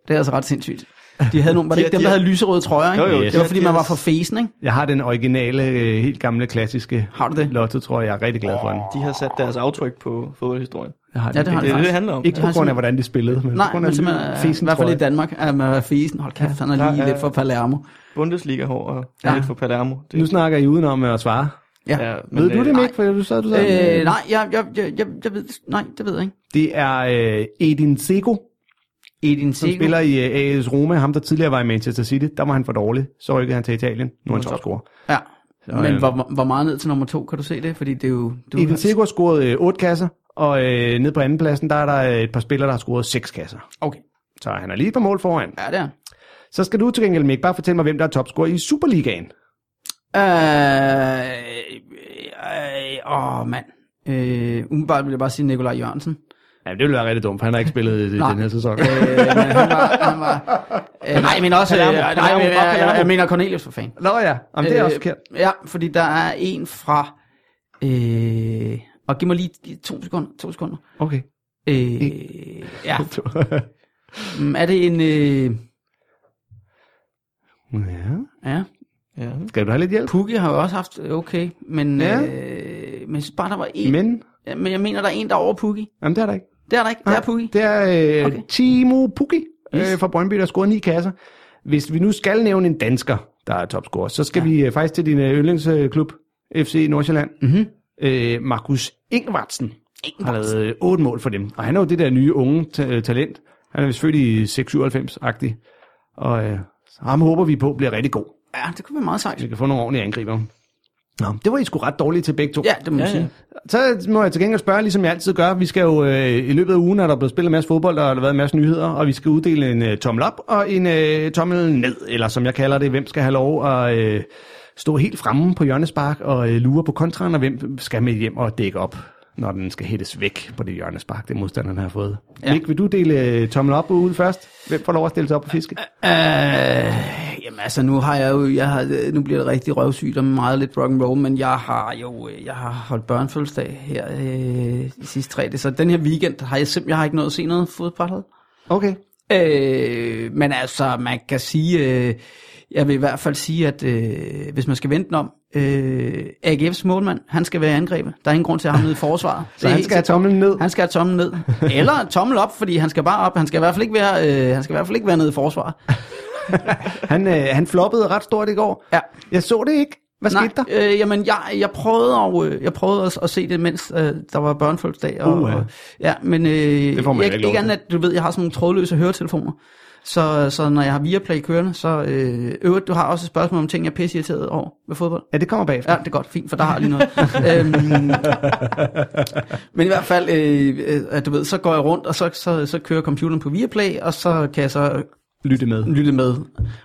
Det er altså ret sindssygt. De havde nogle, var det <laughs> De- ikke dem, de- der havde lyserøde trøjer, ikke? Jo, jo, Yes. Det var fordi, man var for fesen, ikke? Jeg har den originale, øh, helt gamle, klassiske Har du det? lotto, tror jeg. Jeg er rigtig glad for den. de har sat deres aftryk på fodboldhistorien. Jeg har Ja, det har Det er det, det faktisk. handler om. Ikke på har grund af, hvordan de spillede, men Nej, på grund men af simpelthen, øh, fesen, i hvert fald i. Danmark, at man var fesen. Hold kæft, han er lige lidt for Palermo. Bundesliga hår og Ja. lidt for Palermo. Det, Nu snakker I udenom at svare. Ja. ja, Ved du øh, det, Mik? For du sad, du sad. Øh, nej, jeg, jeg, jeg, jeg, jeg ved, nej, det ved jeg ikke. Det er øh, Edin Sego, Edin som Sego. spiller i øh, AS Roma. Ham, der tidligere var i Manchester City. Der var han for dårlig. Så rykkede han til Italien. Nu er han topscorer. Ja. Men øh, hvor, hvor meget ned til nummer to, kan du se det? Fordi det er jo... Du, Edin Sego har scoret øh, 8 kasser, og øh, nede på anden pladsen, der er der øh, et par spillere, der har scoret 6 kasser. Okay. Så han er lige på mål foran. Ja, det er. Så skal du til gengæld, Mik, bare fortælle mig, hvem der er topscorer i Superligaen. Øh, øh, åh, mand. Øh, umiddelbart vil jeg bare sige Nikolaj Jørgensen. Ja, det ville være rigtig dumt, for han har ikke spillet i den her sæson. Øh, men han var... Han var øh, nej, men også... Øh, nej, Palermo, jeg, Palermo. jeg, jeg mener Cornelius for fan. Nå ja, Jamen, det er også forkert. Ja, fordi der er en fra... Øh, og giv mig lige to sekunder. To sekunder. Okay. Øh, ja. <laughs> Mm, Er det en... Øh, ja. ja. Ja. Skal du have lidt hjælp? Pukki har jo også haft okay, men, Ja. øh, men jeg bare, der var en. Men, Ja, men jeg mener, der er en, der er over Pukki. jamen det er der ikke. Det er der ikke. Det er Pukki. Det er øh, Okay. Timo Pukki Yes. øh, fra Brøndby, der scoret ni kasser. Hvis vi nu skal nævne en dansker, der er topscorer, så skal ja. vi øh, faktisk til din øh, yndlingsklub, FC Nordsjælland. Mhm. Øh, Markus Ingvartsen har lavet øh, otte mål for dem. Og han er jo det der nye unge ta- øh, talent. Han er i 697-agtig. Og øh, ham håber vi på bliver rigtig god. Ja, det kunne være meget sejt. Vi kan få nogle ordentlige angriber. Nå, det var I sgu ret dårlige til begge to. Ja, det må man Ja, sige. Så må jeg til gengæld spørge, ligesom jeg altid gør. Vi skal jo øh, i løbet af ugen, er der blevet spillet en masse fodbold, og der har været en masse nyheder, og vi skal uddele en øh, tommel op og en øh, tommel ned, eller som jeg kalder det, hvem skal have lov at øh, stå helt fremme på hjørnespark og øh, lure på kontraen, og hvem skal med hjem og dække op, når den skal hættes væk på det hjørnespark, det modstanderen har fået. Ja. Mik, vil du dele øh, tommel op ud først? Hvem får lov at stille sig op på fiske? Øh, jamen altså, nu har jeg jo, jeg har, nu bliver det rigtig røvsygt og meget lidt rock and roll, men jeg har jo, øh, jeg har holdt børnefødselsdag her øh, de sidste tre dage, så den her weekend har jeg simpelthen, jeg har ikke nået at se noget fodbold. Okay. Øh, men altså, man kan sige, øh, jeg vil i hvert fald sige, at øh, hvis man skal vente om, øh, AGF's målmand, han skal være angrebet. Der er ingen grund til at have ham nede i forsvaret. <laughs> Så han skal have tommelen ned. Han skal have tommelen ned. <laughs> Eller tommel op, fordi han skal bare op. Han skal i hvert fald ikke være, øh, han skal i hvert fald ikke være nede i forsvaret. <laughs> Han, øh, han floppede ret stort i går. Ja. Jeg så det ikke. Hvad Nej, skete der? Øh, jamen, jeg, jeg prøvede, at, øh, jeg prøvede at, at se det, mens øh, der var børnefødselsdag. Og, Uh, ja. og, ja, men øh, det får man jeg, ikke ikke andet, at du ved, jeg har sådan nogle trådløse høretelefoner. Så, så når jeg har Viaplay kørende, så øh, øvrigt, du har også et spørgsmål om ting, jeg er pisse irriteret over ved fodbold. Ja, det kommer bagefter. Ja, det er godt, fint, for der har lige noget. <laughs> øhm, men i hvert fald, øh, øh, at du ved, så går jeg rundt, og så, så, så kører computeren på Viaplay, og så kan jeg så Lytte med. lytte med.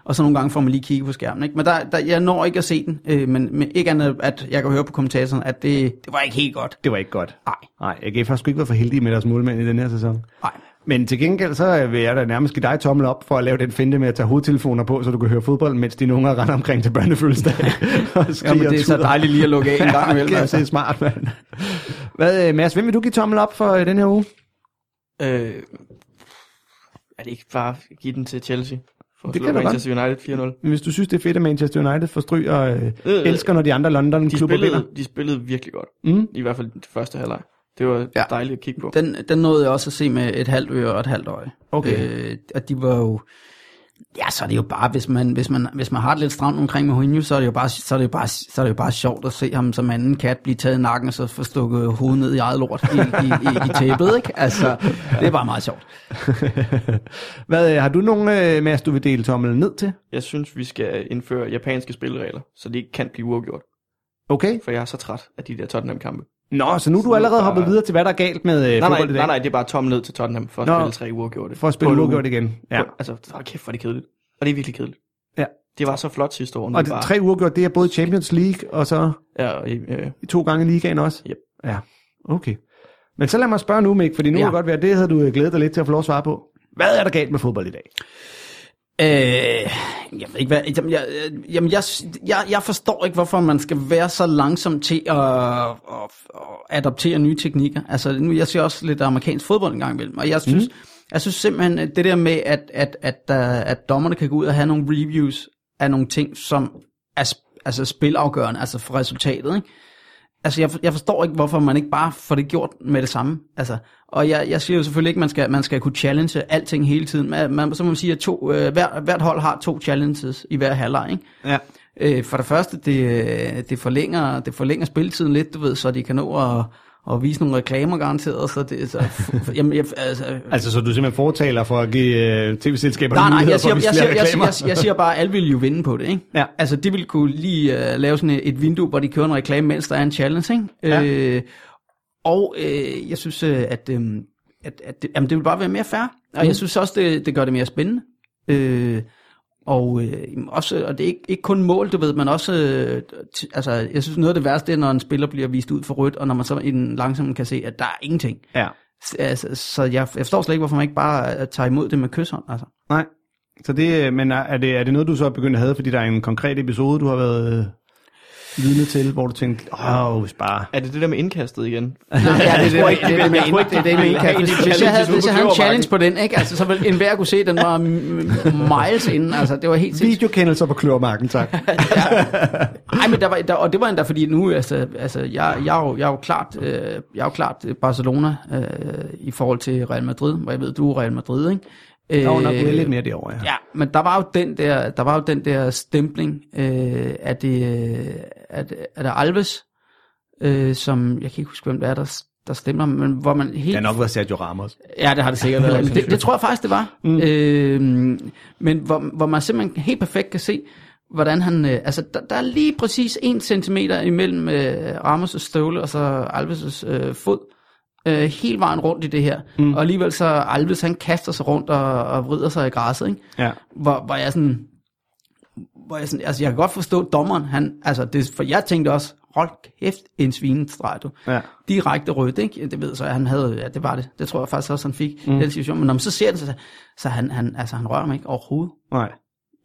Og så nogle gange får man lige kigge på skærmen. Ikke? Men der, der, jeg når ikke at se den, øh, men, men ikke andet, at jeg kan høre på kommentatoren, at det, det var ikke helt godt. Det var ikke godt. Nej. Nej, jeg kan faktisk ikke være for heldig med deres målmænd i den her sæson. Nej. Men til gengæld, så vil jeg da nærmest give dig tommel op for at lave den finte med at tage hovedtelefoner på, så du kan høre fodbold, mens dine unger render omkring til børnefødselsdag. <laughs> og Ja, men det er så dejligt lige at lukke af en gang imellem. <laughs> Ja, altså. det er smart, mand. Hvad, øh, Mads, hvem vil du give tommel op for øh, den her uge? Øh, er det ikke bare at give den til Chelsea? For at Det kan Manchester United 4-0. Hvis du synes, det er fedt, at Manchester United får stryg og øh, Øh, elsker, når de andre London-klubber vinder. spillede, de spillede virkelig godt. Mm. I hvert fald det første halvleg. Det var Ja. dejligt at kigge på. Den, den nåede jeg også at se med et halvt øre og et halvt øje. Okay. Øh, at de var jo... Ja, så er det jo bare, hvis man, hvis man, hvis man har det lidt stramt omkring Mourinho, så er det jo bare, så er det jo bare, så er det jo bare sjovt at se ham som anden kat blive taget i nakken, og så få stukket hovedet ned i eget lort i, i, i, i tæppet, ikke? Altså, det er bare meget sjovt. <laughs> Hvad, øh, har du nogen, øh, Mads, du vil dele tommelen ned til? Jeg synes, vi skal indføre japanske spilregler, så det ikke kan blive uafgjort. Okay. For jeg er så træt af de der Tottenham-kampe. Nå, så nu er du allerede hoppet videre til, hvad der er galt med øh, Nej, nej, fodbold i dag. nej, nej, det er bare tomme ned til Tottenham for at Nå. spille tre uafgjorte. For at spille På en uafgjort uge. igen. Ja. Altså, hold kæft, hvor er det kedeligt. Og det er virkelig kedeligt. Ja. Det var så flot sidste år. Og det, bare, tre uafgjort, det er både Champions League, og så Ja, øh, to gange ligaen også? Yep. Ja, okay. Men så lad mig spørge nu, Mik, fordi nu ja. Kan det godt være, det havde du øh, glædet dig lidt til at få lov at svare på. Hvad er der galt med fodbold i dag? Øh, jeg ved ikke hvad, jamen, jeg, øh, jamen jeg, jeg, jeg forstår ikke, hvorfor man skal være så langsom til at, at, at adoptere nye teknikker. Altså, nu, jeg ser også lidt amerikansk fodbold en gang imellem, og jeg synes, mm. jeg synes simpelthen, at det der med, at, at, at, at, at dommerne kan gå ud og have nogle reviews af nogle ting, som er altså spilafgørende, altså for resultatet, ikke? Altså, jeg, jeg forstår ikke, hvorfor man ikke bare får det gjort med det samme. Altså, og jeg, jeg siger jo selvfølgelig ikke, at man skal, man skal kunne challenge alting hele tiden. Man, man, så må man sige, at to, øh, hver, hvert hold har to challenges i hver halvleg. Ikke? Ja. Øh, for det første, det, øh, det, forlænger, det forlænger spilletiden lidt, du ved, så de kan nå at, at vise nogle reklamer garanteret. Så det, så, <laughs> jamen, jeg, altså, Altså, så du simpelthen fortaler for at give øh, tv-selskaberne Nej, nej, jeg siger, for at jeg, siger, jeg, siger, jeg, jeg siger bare, at alle vil jo vinde på det, ikke? Ja. Altså, de vil kunne lige uh, lave sådan et, et vindue, hvor de kører en reklame, mens der er en challenge, ikke? Ja. Øh, og øh, jeg synes, øh, at, øh, at, at det, jamen, det vil bare være mere fair. Og Mm. jeg synes også, det, det gør det mere spændende. Øh, og, øh, også, og det er ikke, ikke kun mål, du ved, men også, øh, t- altså, jeg synes noget af det værste er, når en spiller bliver vist ud for rødt, og når man så i den langsomt kan se, at der er ingenting. Ja. S- Altså, så jeg, jeg forstår slet ikke, hvorfor man ikke bare øh, tager imod det med kysshånd, altså. Nej. Så det, øh, men er det, er det noget, du så er begyndt at have, fordi der er en konkret episode, du har været øh, vidne til, hvor du tænkte, åh, oh, bare... Er det det der med indkastet igen? <laughs> Nej, ja, det er det, det, det, det, med, det, det med indkastet. Hvis jeg havde, hvis jeg havde en challenge på den, ikke? Altså, så ville enhver kunne se, at den var miles inden. Altså, det var helt sindssygt. Videokendelser på klørmarken, tak. <laughs> ja. Ej, men der var, der, og det var endda, fordi nu, altså, altså jeg, jeg, er jo, jeg er jo klart, øh, jeg er jo klart øh, Barcelona øh, i forhold til Real Madrid, hvor jeg ved, du er Real Madrid, ikke? Øh, der var nok lidt mere derovre, ja. ja. men der var jo den der, der var jo den der stempling øh, af det, øh, det- af det Alves, øh, som jeg kan ikke huske hvem det er der, der stemmer, men hvor man helt Det har nok været Sergio Ramos. Ja, det har det sikkert været. Det, det tror jeg faktisk, det var. Mm. Øh, men hvor, hvor man simpelthen helt perfekt kan se, hvordan han... Øh, altså, der, der er lige præcis en centimeter imellem øh, Ramos' støvle og så Alves' øh, fod. Øh, hele vejen rundt i det her. Mm. Og alligevel så Alves, han kaster sig rundt og, og vrider sig i græsset, ikke? Ja. Hvor, hvor jeg sådan... Hvor jeg, sådan, altså jeg kan godt forstå dommeren, han, altså det, for jeg tænkte også, hold kæft, en svinestreg, du. Ja. Direkte rødt, ikke? Det ved så, han havde, ja, det var det. Det tror jeg faktisk også, han fik mm. den situation. Men når man så ser det, så, så han, han, altså, han rører mig ikke overhovedet. Nej.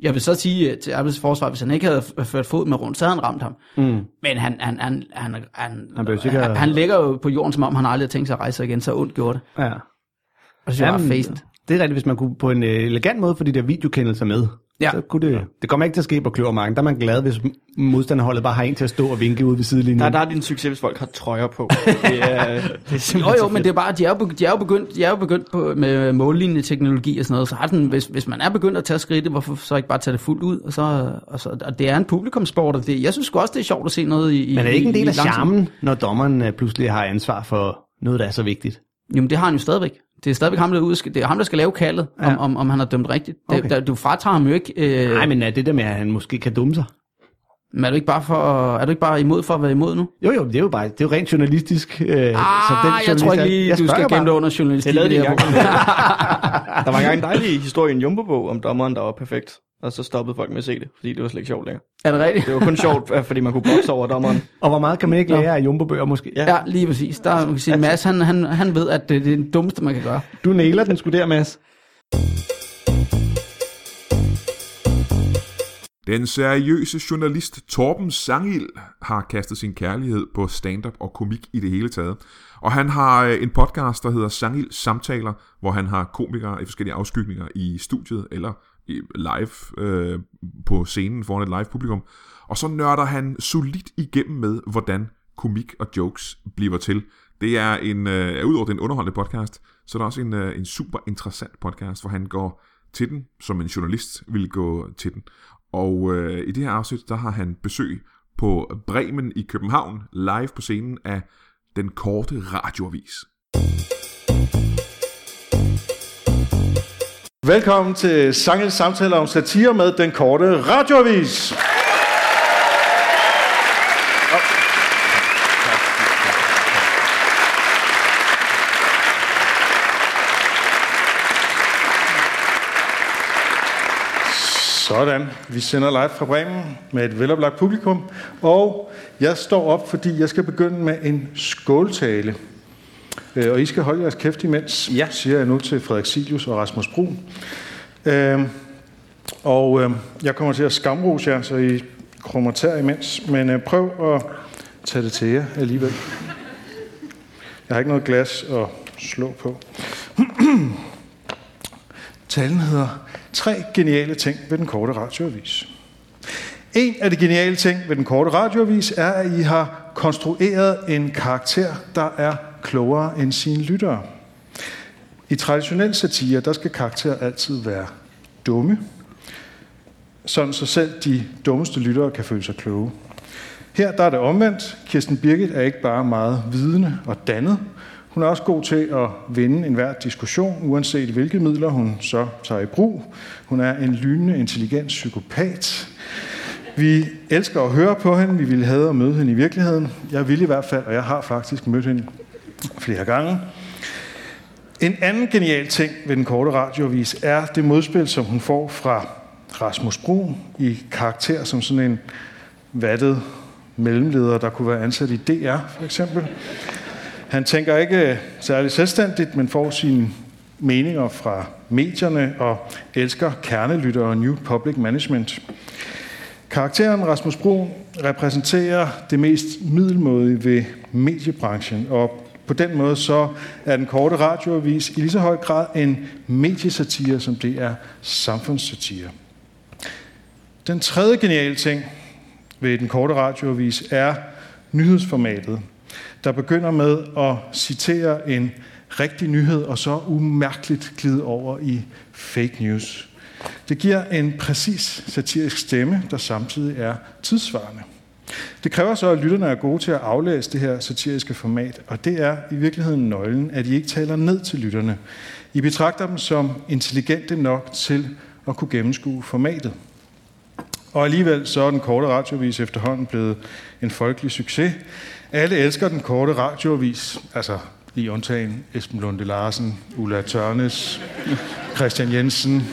Jeg vil så sige øh, til Apples forsvar, hvis han ikke havde f- ført fod med rundt, så havde han ramt ham. Mm. Men han, han, han, han, han, han, sikkert- han, han ligger jo på jorden, som om han aldrig har tænkt sig at rejse igen, så ondt gjorde det. Ja. Og det synes jeg Jamen. Det er rigtigt, hvis man kunne på en øh, elegant måde få de der videokendelser med. Ja. Så kunne det, det kommer ikke til at ske på kløvermarken. Der er man glad, hvis modstanderholdet bare har en til at stå og vinke ude ved sidelinjen. Der, der er din succes, hvis folk har trøjer på. <laughs> Det er, det er Jo, jo, men det er bare, de er jo, de er jo begyndt, de er jo begyndt på, med mållignende teknologi og sådan noget, så har den, hvis, hvis man er begyndt at tage skridtet, hvorfor så ikke bare tage det fuldt ud? Og, så, og, så, og det er en publikumsport, og det, jeg synes også, det er sjovt at se noget i... Men er det ikke en del af charmen, når dommeren øh, pludselig har ansvar for noget, der er så vigtigt? Jamen, det har han jo stadigvæk. Det er stadigvæk ham, der, ud, det er ham, der skal lave kaldet, ja. Om, om, om han har dømt rigtigt. Det, Okay. der, du fratager ham jo ikke... Øh, Nej, men er det der med, at han måske kan dumme sig? men er du ikke bare, for, er du ikke bare imod for at være imod nu? Jo, jo, det er jo bare, det er jo rent journalistisk. Øh, Ah, jeg tror ikke lige, du skal gemme det under journalistik. Det lavede det her program. <laughs> Der var engang en dejlig historie i en Jumbo-bog om dommeren, der var perfekt. Og så stoppede folk med at se det, fordi det var slet ikke sjovt længere. Er det rigtigt? Det var kun sjovt, fordi man kunne bokse over dommeren. <laughs> Og hvor meget kan man ikke lære af Jumbo-bøger måske? Ja. Ja, lige præcis. Der, man kan sige, Mads, han, han, han ved, at det, det er det dummeste, man kan gøre. Du nailer den sgu der, Mads. Den seriøse journalist Torben Sangild har kastet sin kærlighed på stand-up og komik i det hele taget. Og han har øh, en podcast, der hedder Sangild Samtaler, hvor han har komikere i forskellige afskygninger i studiet eller live øh, på scenen foran et live publikum. Og så nørder han solidt igennem med, hvordan komik og jokes bliver til. Det er en, øh, udover den underholdende podcast, så er der også en, øh, en super interessant podcast, hvor han går til den, som en journalist vil gå til den. Og øh, i det her afsnit, der har han besøg på Bremen i København, live på scenen af den korte radioavis. Velkommen til Sangels samtaler om satire med den korte radioavis. Sådan. Vi sender live fra Bremen med et veloplagt publikum. Og jeg står op, fordi jeg skal begynde med en skåltale. Øh, Og I skal holde jeres kæft imens, ja. siger jeg nu til Frederik Silius og Rasmus Brun. Øh, og øh, jeg kommer til at skamrose jer, så I krummer tær imens. Men øh, prøv at tage det til jer alligevel. Jeg har ikke noget glas at slå på. <clears throat> Talen hedder Tre geniale ting ved den korte radioavis. En af de geniale ting ved den korte radioavis er, at I har konstrueret en karakter, der er klogere end sine lyttere. I traditionel satire, der skal karakterer altid være dumme, sådan så selv de dummeste lyttere kan føle sig kloge. Her der er det omvendt. Kirsten Birgit er ikke bare meget vidende og dannet. Hun er også god til at vinde enhver diskussion, uanset hvilke midler hun så tager i brug. Hun er en lynende, intelligent psykopat. Vi elsker at høre på hende. Vi ville have at møde hende i virkeligheden. Jeg vil i hvert fald, og jeg har faktisk mødt hende flere gange. En anden genial ting ved den korte radiovis er det modspil, som hun får fra Rasmus Brun i karakter som sådan en vattet mellemleder, der kunne være ansat i DR for eksempel. Han tænker ikke øh, særlig selvstændigt, men får sine meninger fra medierne og elsker kernelytter og New Public Management. Karakteren Rasmus Brun repræsenterer det mest middelmådige ved mediebranchen, og på den måde så er den korte radioavis i lige så høj grad en mediesatire, som det er samfundssatire. Den tredje geniale ting ved den korte radioavis er nyhedsformatet, der begynder med at citere en rigtig nyhed, og så umærkeligt glide over i fake news. Det giver en præcis satirisk stemme, der samtidig er tidsvarende. Det kræver så, at lytterne er gode til at aflæse det her satiriske format, og det er i virkeligheden nøglen, at I ikke taler ned til lytterne. I betragter dem som intelligente nok til at kunne gennemskue formatet. Og alligevel så er den korte radioavis efterhånden blevet en folkelig succes. Alle elsker den korte radioavis, altså lige undtagen Esben Lunde Larsen, Ulla Tørnes, Christian Jensen,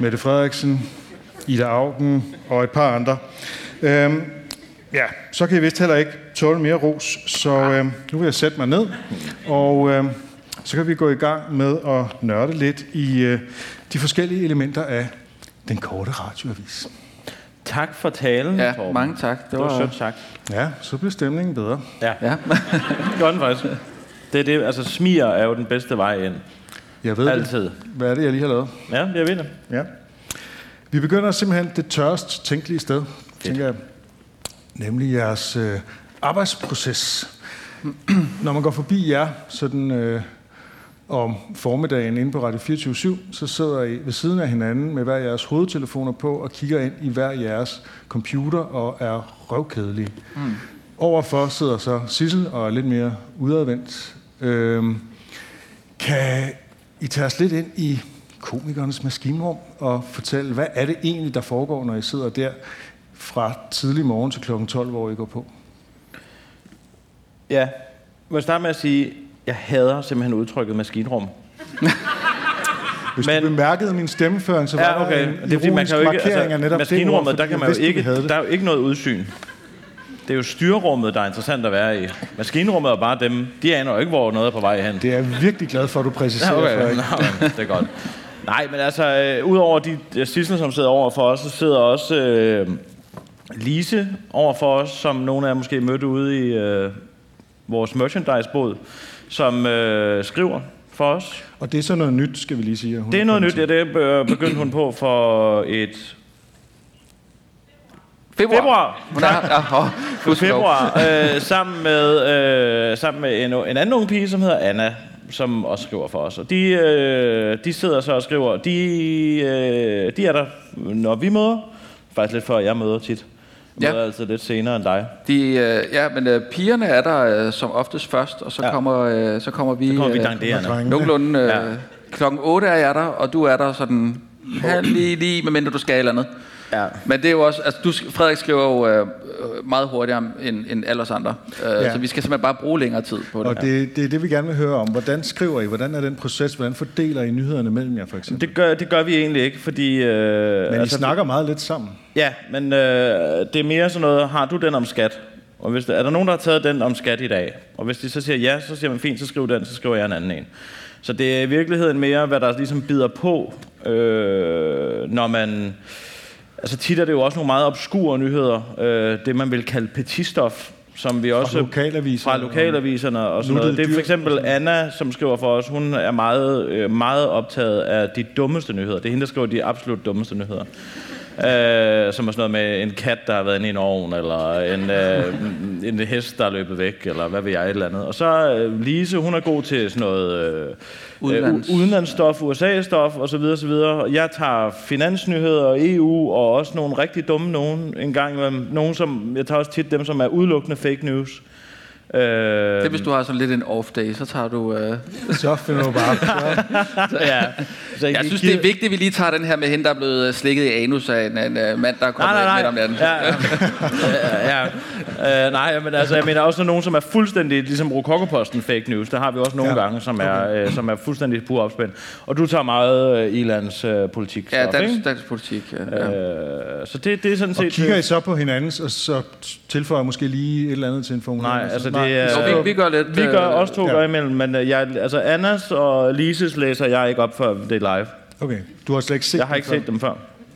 Mette Frederiksen, Ida Augen og et par andre. Øhm, ja, så kan I vist heller ikke tåle mere ros, så øhm, nu vil jeg sætte mig ned, og øhm, så kan vi gå i gang med at nørde lidt i øh, de forskellige elementer af den korte radioavis. Tak for talen, Ja, Torben. mange tak. Det var sødt sagt. Ja, så bliver stemningen bedre. Ja, Ja. <laughs> det gør den faktisk. Det er det, altså smier er jo den bedste vej ind. Jeg ved Altid. det. Hvad er det, jeg lige har lavet? Ja, jeg ved det. Ja. Vi begynder simpelthen det tørrest tænkelige sted, tænker jeg. Nemlig jeres øh, arbejdsproces. Når man går forbi jer sådan, øh, om formiddagen inde på Radio 24 så sidder I ved siden af hinanden med hver jeres hovedtelefoner på og kigger ind i hver jeres computer og er røvkedelige. Mm. Overfor sidder så Sissel og er lidt mere udadvendt. Øhm, kan I tage os lidt ind i komikernes maskinrum og fortælle, hvad er det egentlig, der foregår, når I sidder der fra tidlig morgen til klokken 12, hvor I går på? Ja, må jeg starte med at sige, jeg hader simpelthen udtrykket maskinrum. Hvis Men, du bemærkede min stemmeføring, så var Ja, okay. der en Det er fordi, man kan jo ikke, altså, netop maskinrummet, det der ord, kan fordi man jo vidste, vi ikke, der er jo ikke noget udsyn. Det er jo styrrummet, der er interessant at være i. Maskinrummet er bare dem, de aner jo ikke, hvor noget er på vej hen. Det er jeg virkelig glad for, at du præciserer, Ja, okay. Frederik. Nå, det er godt. Nej, men altså, øh, udover de de Sissel, som sidder over for os, så sidder også øh, Lise over for os, som nogle af jer måske mødte ude i øh, vores merchandise-båd, som øh, skriver for os. Og det er så noget nyt, skal vi lige sige. hun Det er noget nyt, ja, det be- begyndte hun på for et Februar. februar. Hun er, ja, oh, februar, øh, sammen med, øh, sammen med en, en anden ung pige, som hedder Anna, som også skriver for os. Og de, øh, de sidder så og skriver. De, øh, de er der, når vi møder. Faktisk lidt før jeg møder tit. Ja. møder altid lidt senere end dig. De, øh, ja, men øh, pigerne er der øh, som oftest først, og så, Ja. kommer, øh, så kommer vi Så kommer vi øh, danderende. nogenlunde. Øh, Ja. Klokken 8 er jeg der, og du er der sådan halv lige, lige, medmindre du skal eller andet. Ja. Men det er jo også, altså du, Frederik skriver jo øh, øh, meget hurtigere end, end alle os andre, øh, Ja. så vi skal simpelthen bare bruge længere tid på det. Og det, det er det, vi gerne vil høre om. Hvordan skriver I? Hvordan er den proces? Hvordan fordeler I nyhederne mellem jer, for eksempel? Det gør, det gør vi egentlig ikke, fordi... Øh, Men I snakker meget lidt sammen. Ja, men øh, det er mere sådan noget, har du den om skat? Og hvis der, er der nogen, der har taget den om skat i dag? Og hvis de så siger ja, så siger man fint, så skriv den, så skriver jeg en anden en. Så det er i virkeligheden mere, hvad der ligesom bider på, øh, når man... Altså tit er det jo også nogle meget obskure nyheder, øh, det man vil kalde petistof, som vi også... lokalaviser. Fra lokalaviserne og sådan noget. Det er for eksempel Anna, som skriver for os, hun er meget, øh, meget optaget af de dummeste nyheder. Det er hende, der skriver de absolut dummeste nyheder. Øh, som er sådan noget med en kat, der har været inde i en ovn, eller en, øh, en hest, der er løbet væk, eller hvad ved jeg, et eller andet. Og så øh, Lise, hun er god til sådan noget øh, Udenlands. øh, udenlandsstof, USA-stof osv. osv. Jeg tager finansnyheder, EU og også nogle rigtig dumme nogen en gang imellem. Nogen, som, jeg tager også tit dem, som er udelukkende fake news. Øh, det er, hvis du har sådan lidt en off-day, så tager du... Øh, <laughs> Så finder du bare... Så. <laughs> ja. Så jeg synes, det er vigtigt, at vi lige tager den her med hende, der er blevet øh, slikket i anus af en, en uh, mand, der er kommet Nej, nej, midt om natten. Ja, ja, <laughs> ja. Uh, nej, men altså, jeg mener også nogen, som er fuldstændig, ligesom Rokokoposten fake news. Der har vi også nogle Ja. ja. gange, som er, uh, som er fuldstændig pur opspændt. Og du tager meget uh, Ilands uh, politik. Ja, dansk, dansk politik. Ja. ja. Uh, så det, det er sådan set... Og kigger I så på hinandens, og så tilføjer måske lige et eller andet til en formulering? Nej, altså det Nej, er... Jo, vi, vi gør lidt... Vi gør øh, også to ja. gør imellem, men uh, jeg, altså Annas og Lises læser jeg ikke op før det er live. Okay, du har slet ikke set Jeg har ikke før? set dem før.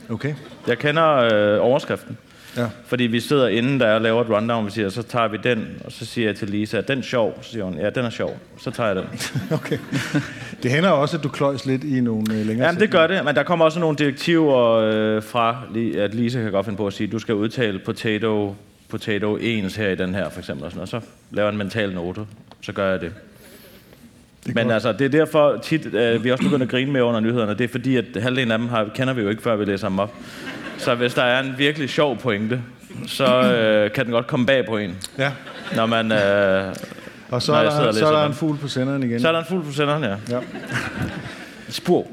Okay, Jeg kender øh, overskriften. ja. Fordi vi sidder inden, der jeg laver et rundown, vi siger, så tager vi den, og så siger jeg til Lisa, er den sjov? Så siger hun, ja, den er sjov. Så tager jeg den. <laughs> Okay. Det hænder også, at du kløjs lidt i nogle øh, længere Jamen, det gør det, men der kommer også nogle direktiver øh, fra, at Lisa kan godt finde på at sige, du skal udtale potato, potato ens her i den her, for eksempel. Og, sådan, og så laver jeg en mental note, så gør jeg det. det men godt. altså, det er derfor tit, øh, vi også begynder at grine med under nyhederne. Det er fordi, at halvdelen af dem har, kender vi jo ikke, før vi læser dem op. Så hvis der er en virkelig sjov pointe, så øh, kan den godt komme bag på en, Ja, når man... Øh, og så Når er, der, så er der en fugl på senderen igen. så er der en fugl på senderen, ja. Ja. Spur.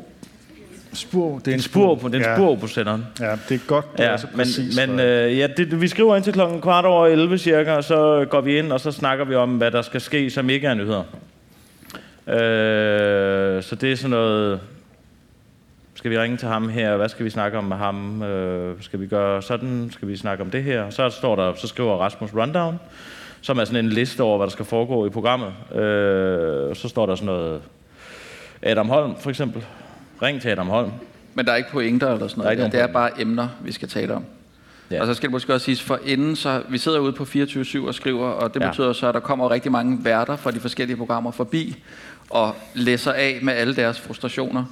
Spur, det er en spur på, det er en spur på senderen. Ja, ja, det er godt, det Ja, er så men, præcis. men øh, ja, det, vi skriver ind til klokken kvart over 11 cirka, og så går vi ind, og så snakker vi om, hvad der skal ske, som ikke er nyheder. Øh, så det er sådan noget... Skal vi ringe til ham her? Hvad skal vi snakke om med ham? Øh, skal vi gøre sådan? Skal vi snakke om det her? Så står der, så skriver Rasmus Rundown, som er sådan en liste over, hvad der skal foregå i programmet. Øh, så står der sådan noget... Adam Holm, for eksempel. Ring til Adam Holm. Men der er ikke pointer eller sådan Der er noget. Det er bare emner, vi skal tale om. Ja. Og så skal det måske også siges, for inden, så vi sidder ude på 24-7 og skriver, og det Ja. betyder så, at der kommer rigtig mange værter fra de forskellige programmer forbi, og læser af med alle deres frustrationer.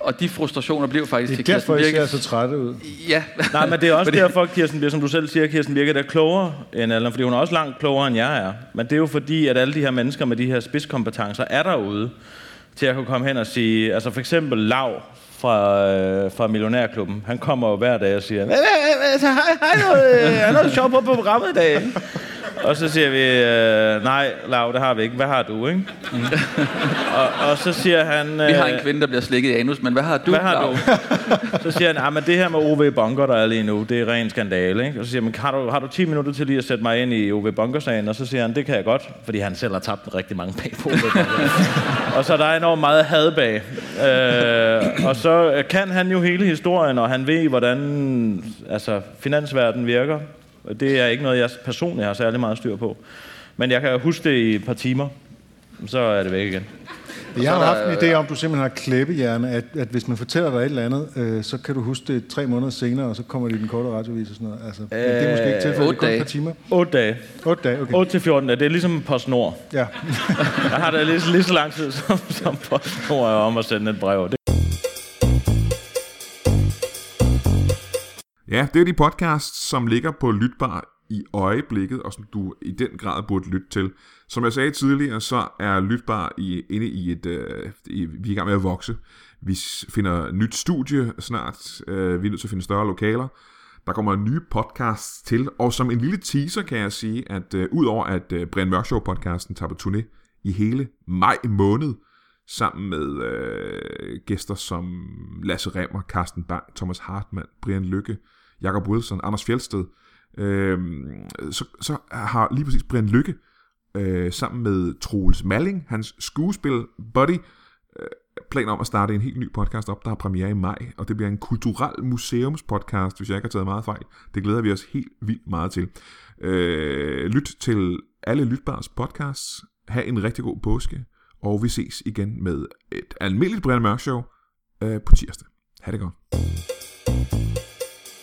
Og de frustrationer blev faktisk Det til er derfor, Kirsten Birgit. så trætte ud. Ja. Nej, men det er også Fordi- derfor, Kirsten Birgit, som du selv siger, Kirsten Birgit er klogere end Allan, fordi hun er også langt klogere, end jeg er. Men det er jo fordi, at alle de her mennesker med de her spidskompetencer er derude til at kunne komme hen og sige, altså for eksempel Lav fra, øh, fra Millionærklubben, han kommer jo hver dag og siger, "Hvad- altså, hej, hej noget, øh, er noget sjovt på på programmet i dag. Og så siger vi, øh, nej, Lav, det har vi ikke. Hvad har du, ikke? og, og så siger han... Vi har øh, en kvinde, der bliver slikket i anus, men hvad har du? hvad har Lav? du? Så siger han, ah, men det her med OV Bunker, der er lige nu, det er ren skandale. Ikke? Og så siger han, har du, har du 10 minutter til lige at sætte mig ind i OV Bunker-sagen? Og så siger han, det kan jeg godt, fordi han selv har tabt rigtig mange penge på OV <laughs> og så der er enormt meget had bag. Øh, og så kan han jo hele historien, og han ved, hvordan altså, finansverdenen virker. Det er ikke noget, jeg personligt har særlig meget styr på. Men jeg kan huske det i et par timer, så er det væk igen. Jeg har haft en idé om, at du simpelthen har klæbehjerne, at, at hvis man fortæller dig et eller andet, øh, så kan du huske det tre måneder senere, og så kommer det i den korte radiovis og sådan noget. Altså, øh, det er måske ikke tilfældet, det er kun et par timer. 8 dage. 8 dage, okay. 8 til 14 dage. Det er ligesom PostNord. Ja. <laughs> Jeg har da lige, lige så lang tid som, som PostNord om at sende et brev. Det Ja, det er de podcasts, som ligger på Lytbar i øjeblikket, og som du i den grad burde lytte til. Som jeg sagde tidligere, så er Lytbar i, inde i et... Øh, i, vi er i gang med at vokse. Vi finder nyt studie snart. Øh, vi er nødt til at finde større lokaler. Der kommer nye podcasts til, og som en lille teaser kan jeg sige, at øh, udover at øh, Brian Mørk Show podcasten tager på turné i hele maj måned, sammen med øh, gæster som Lasse Remmer, Carsten Bang, Thomas Hartmann, Brian Lykke, Jakob Wilson, Anders Fjeldsted, øh, så, så har lige præcis Brian Lykke øh, sammen med Troels Malling, hans skuespil buddy, øh, planer om at starte en helt ny podcast op, der har premiere i maj, og det bliver en kulturel museumspodcast, hvis jeg ikke har taget meget fejl. Det glæder vi os helt vildt meget til. Øh, lyt til alle Lytbars podcasts. Ha' en rigtig god påske, og vi ses igen med et almindeligt Brian Mørk Show øh, på tirsdag. Ha' det godt.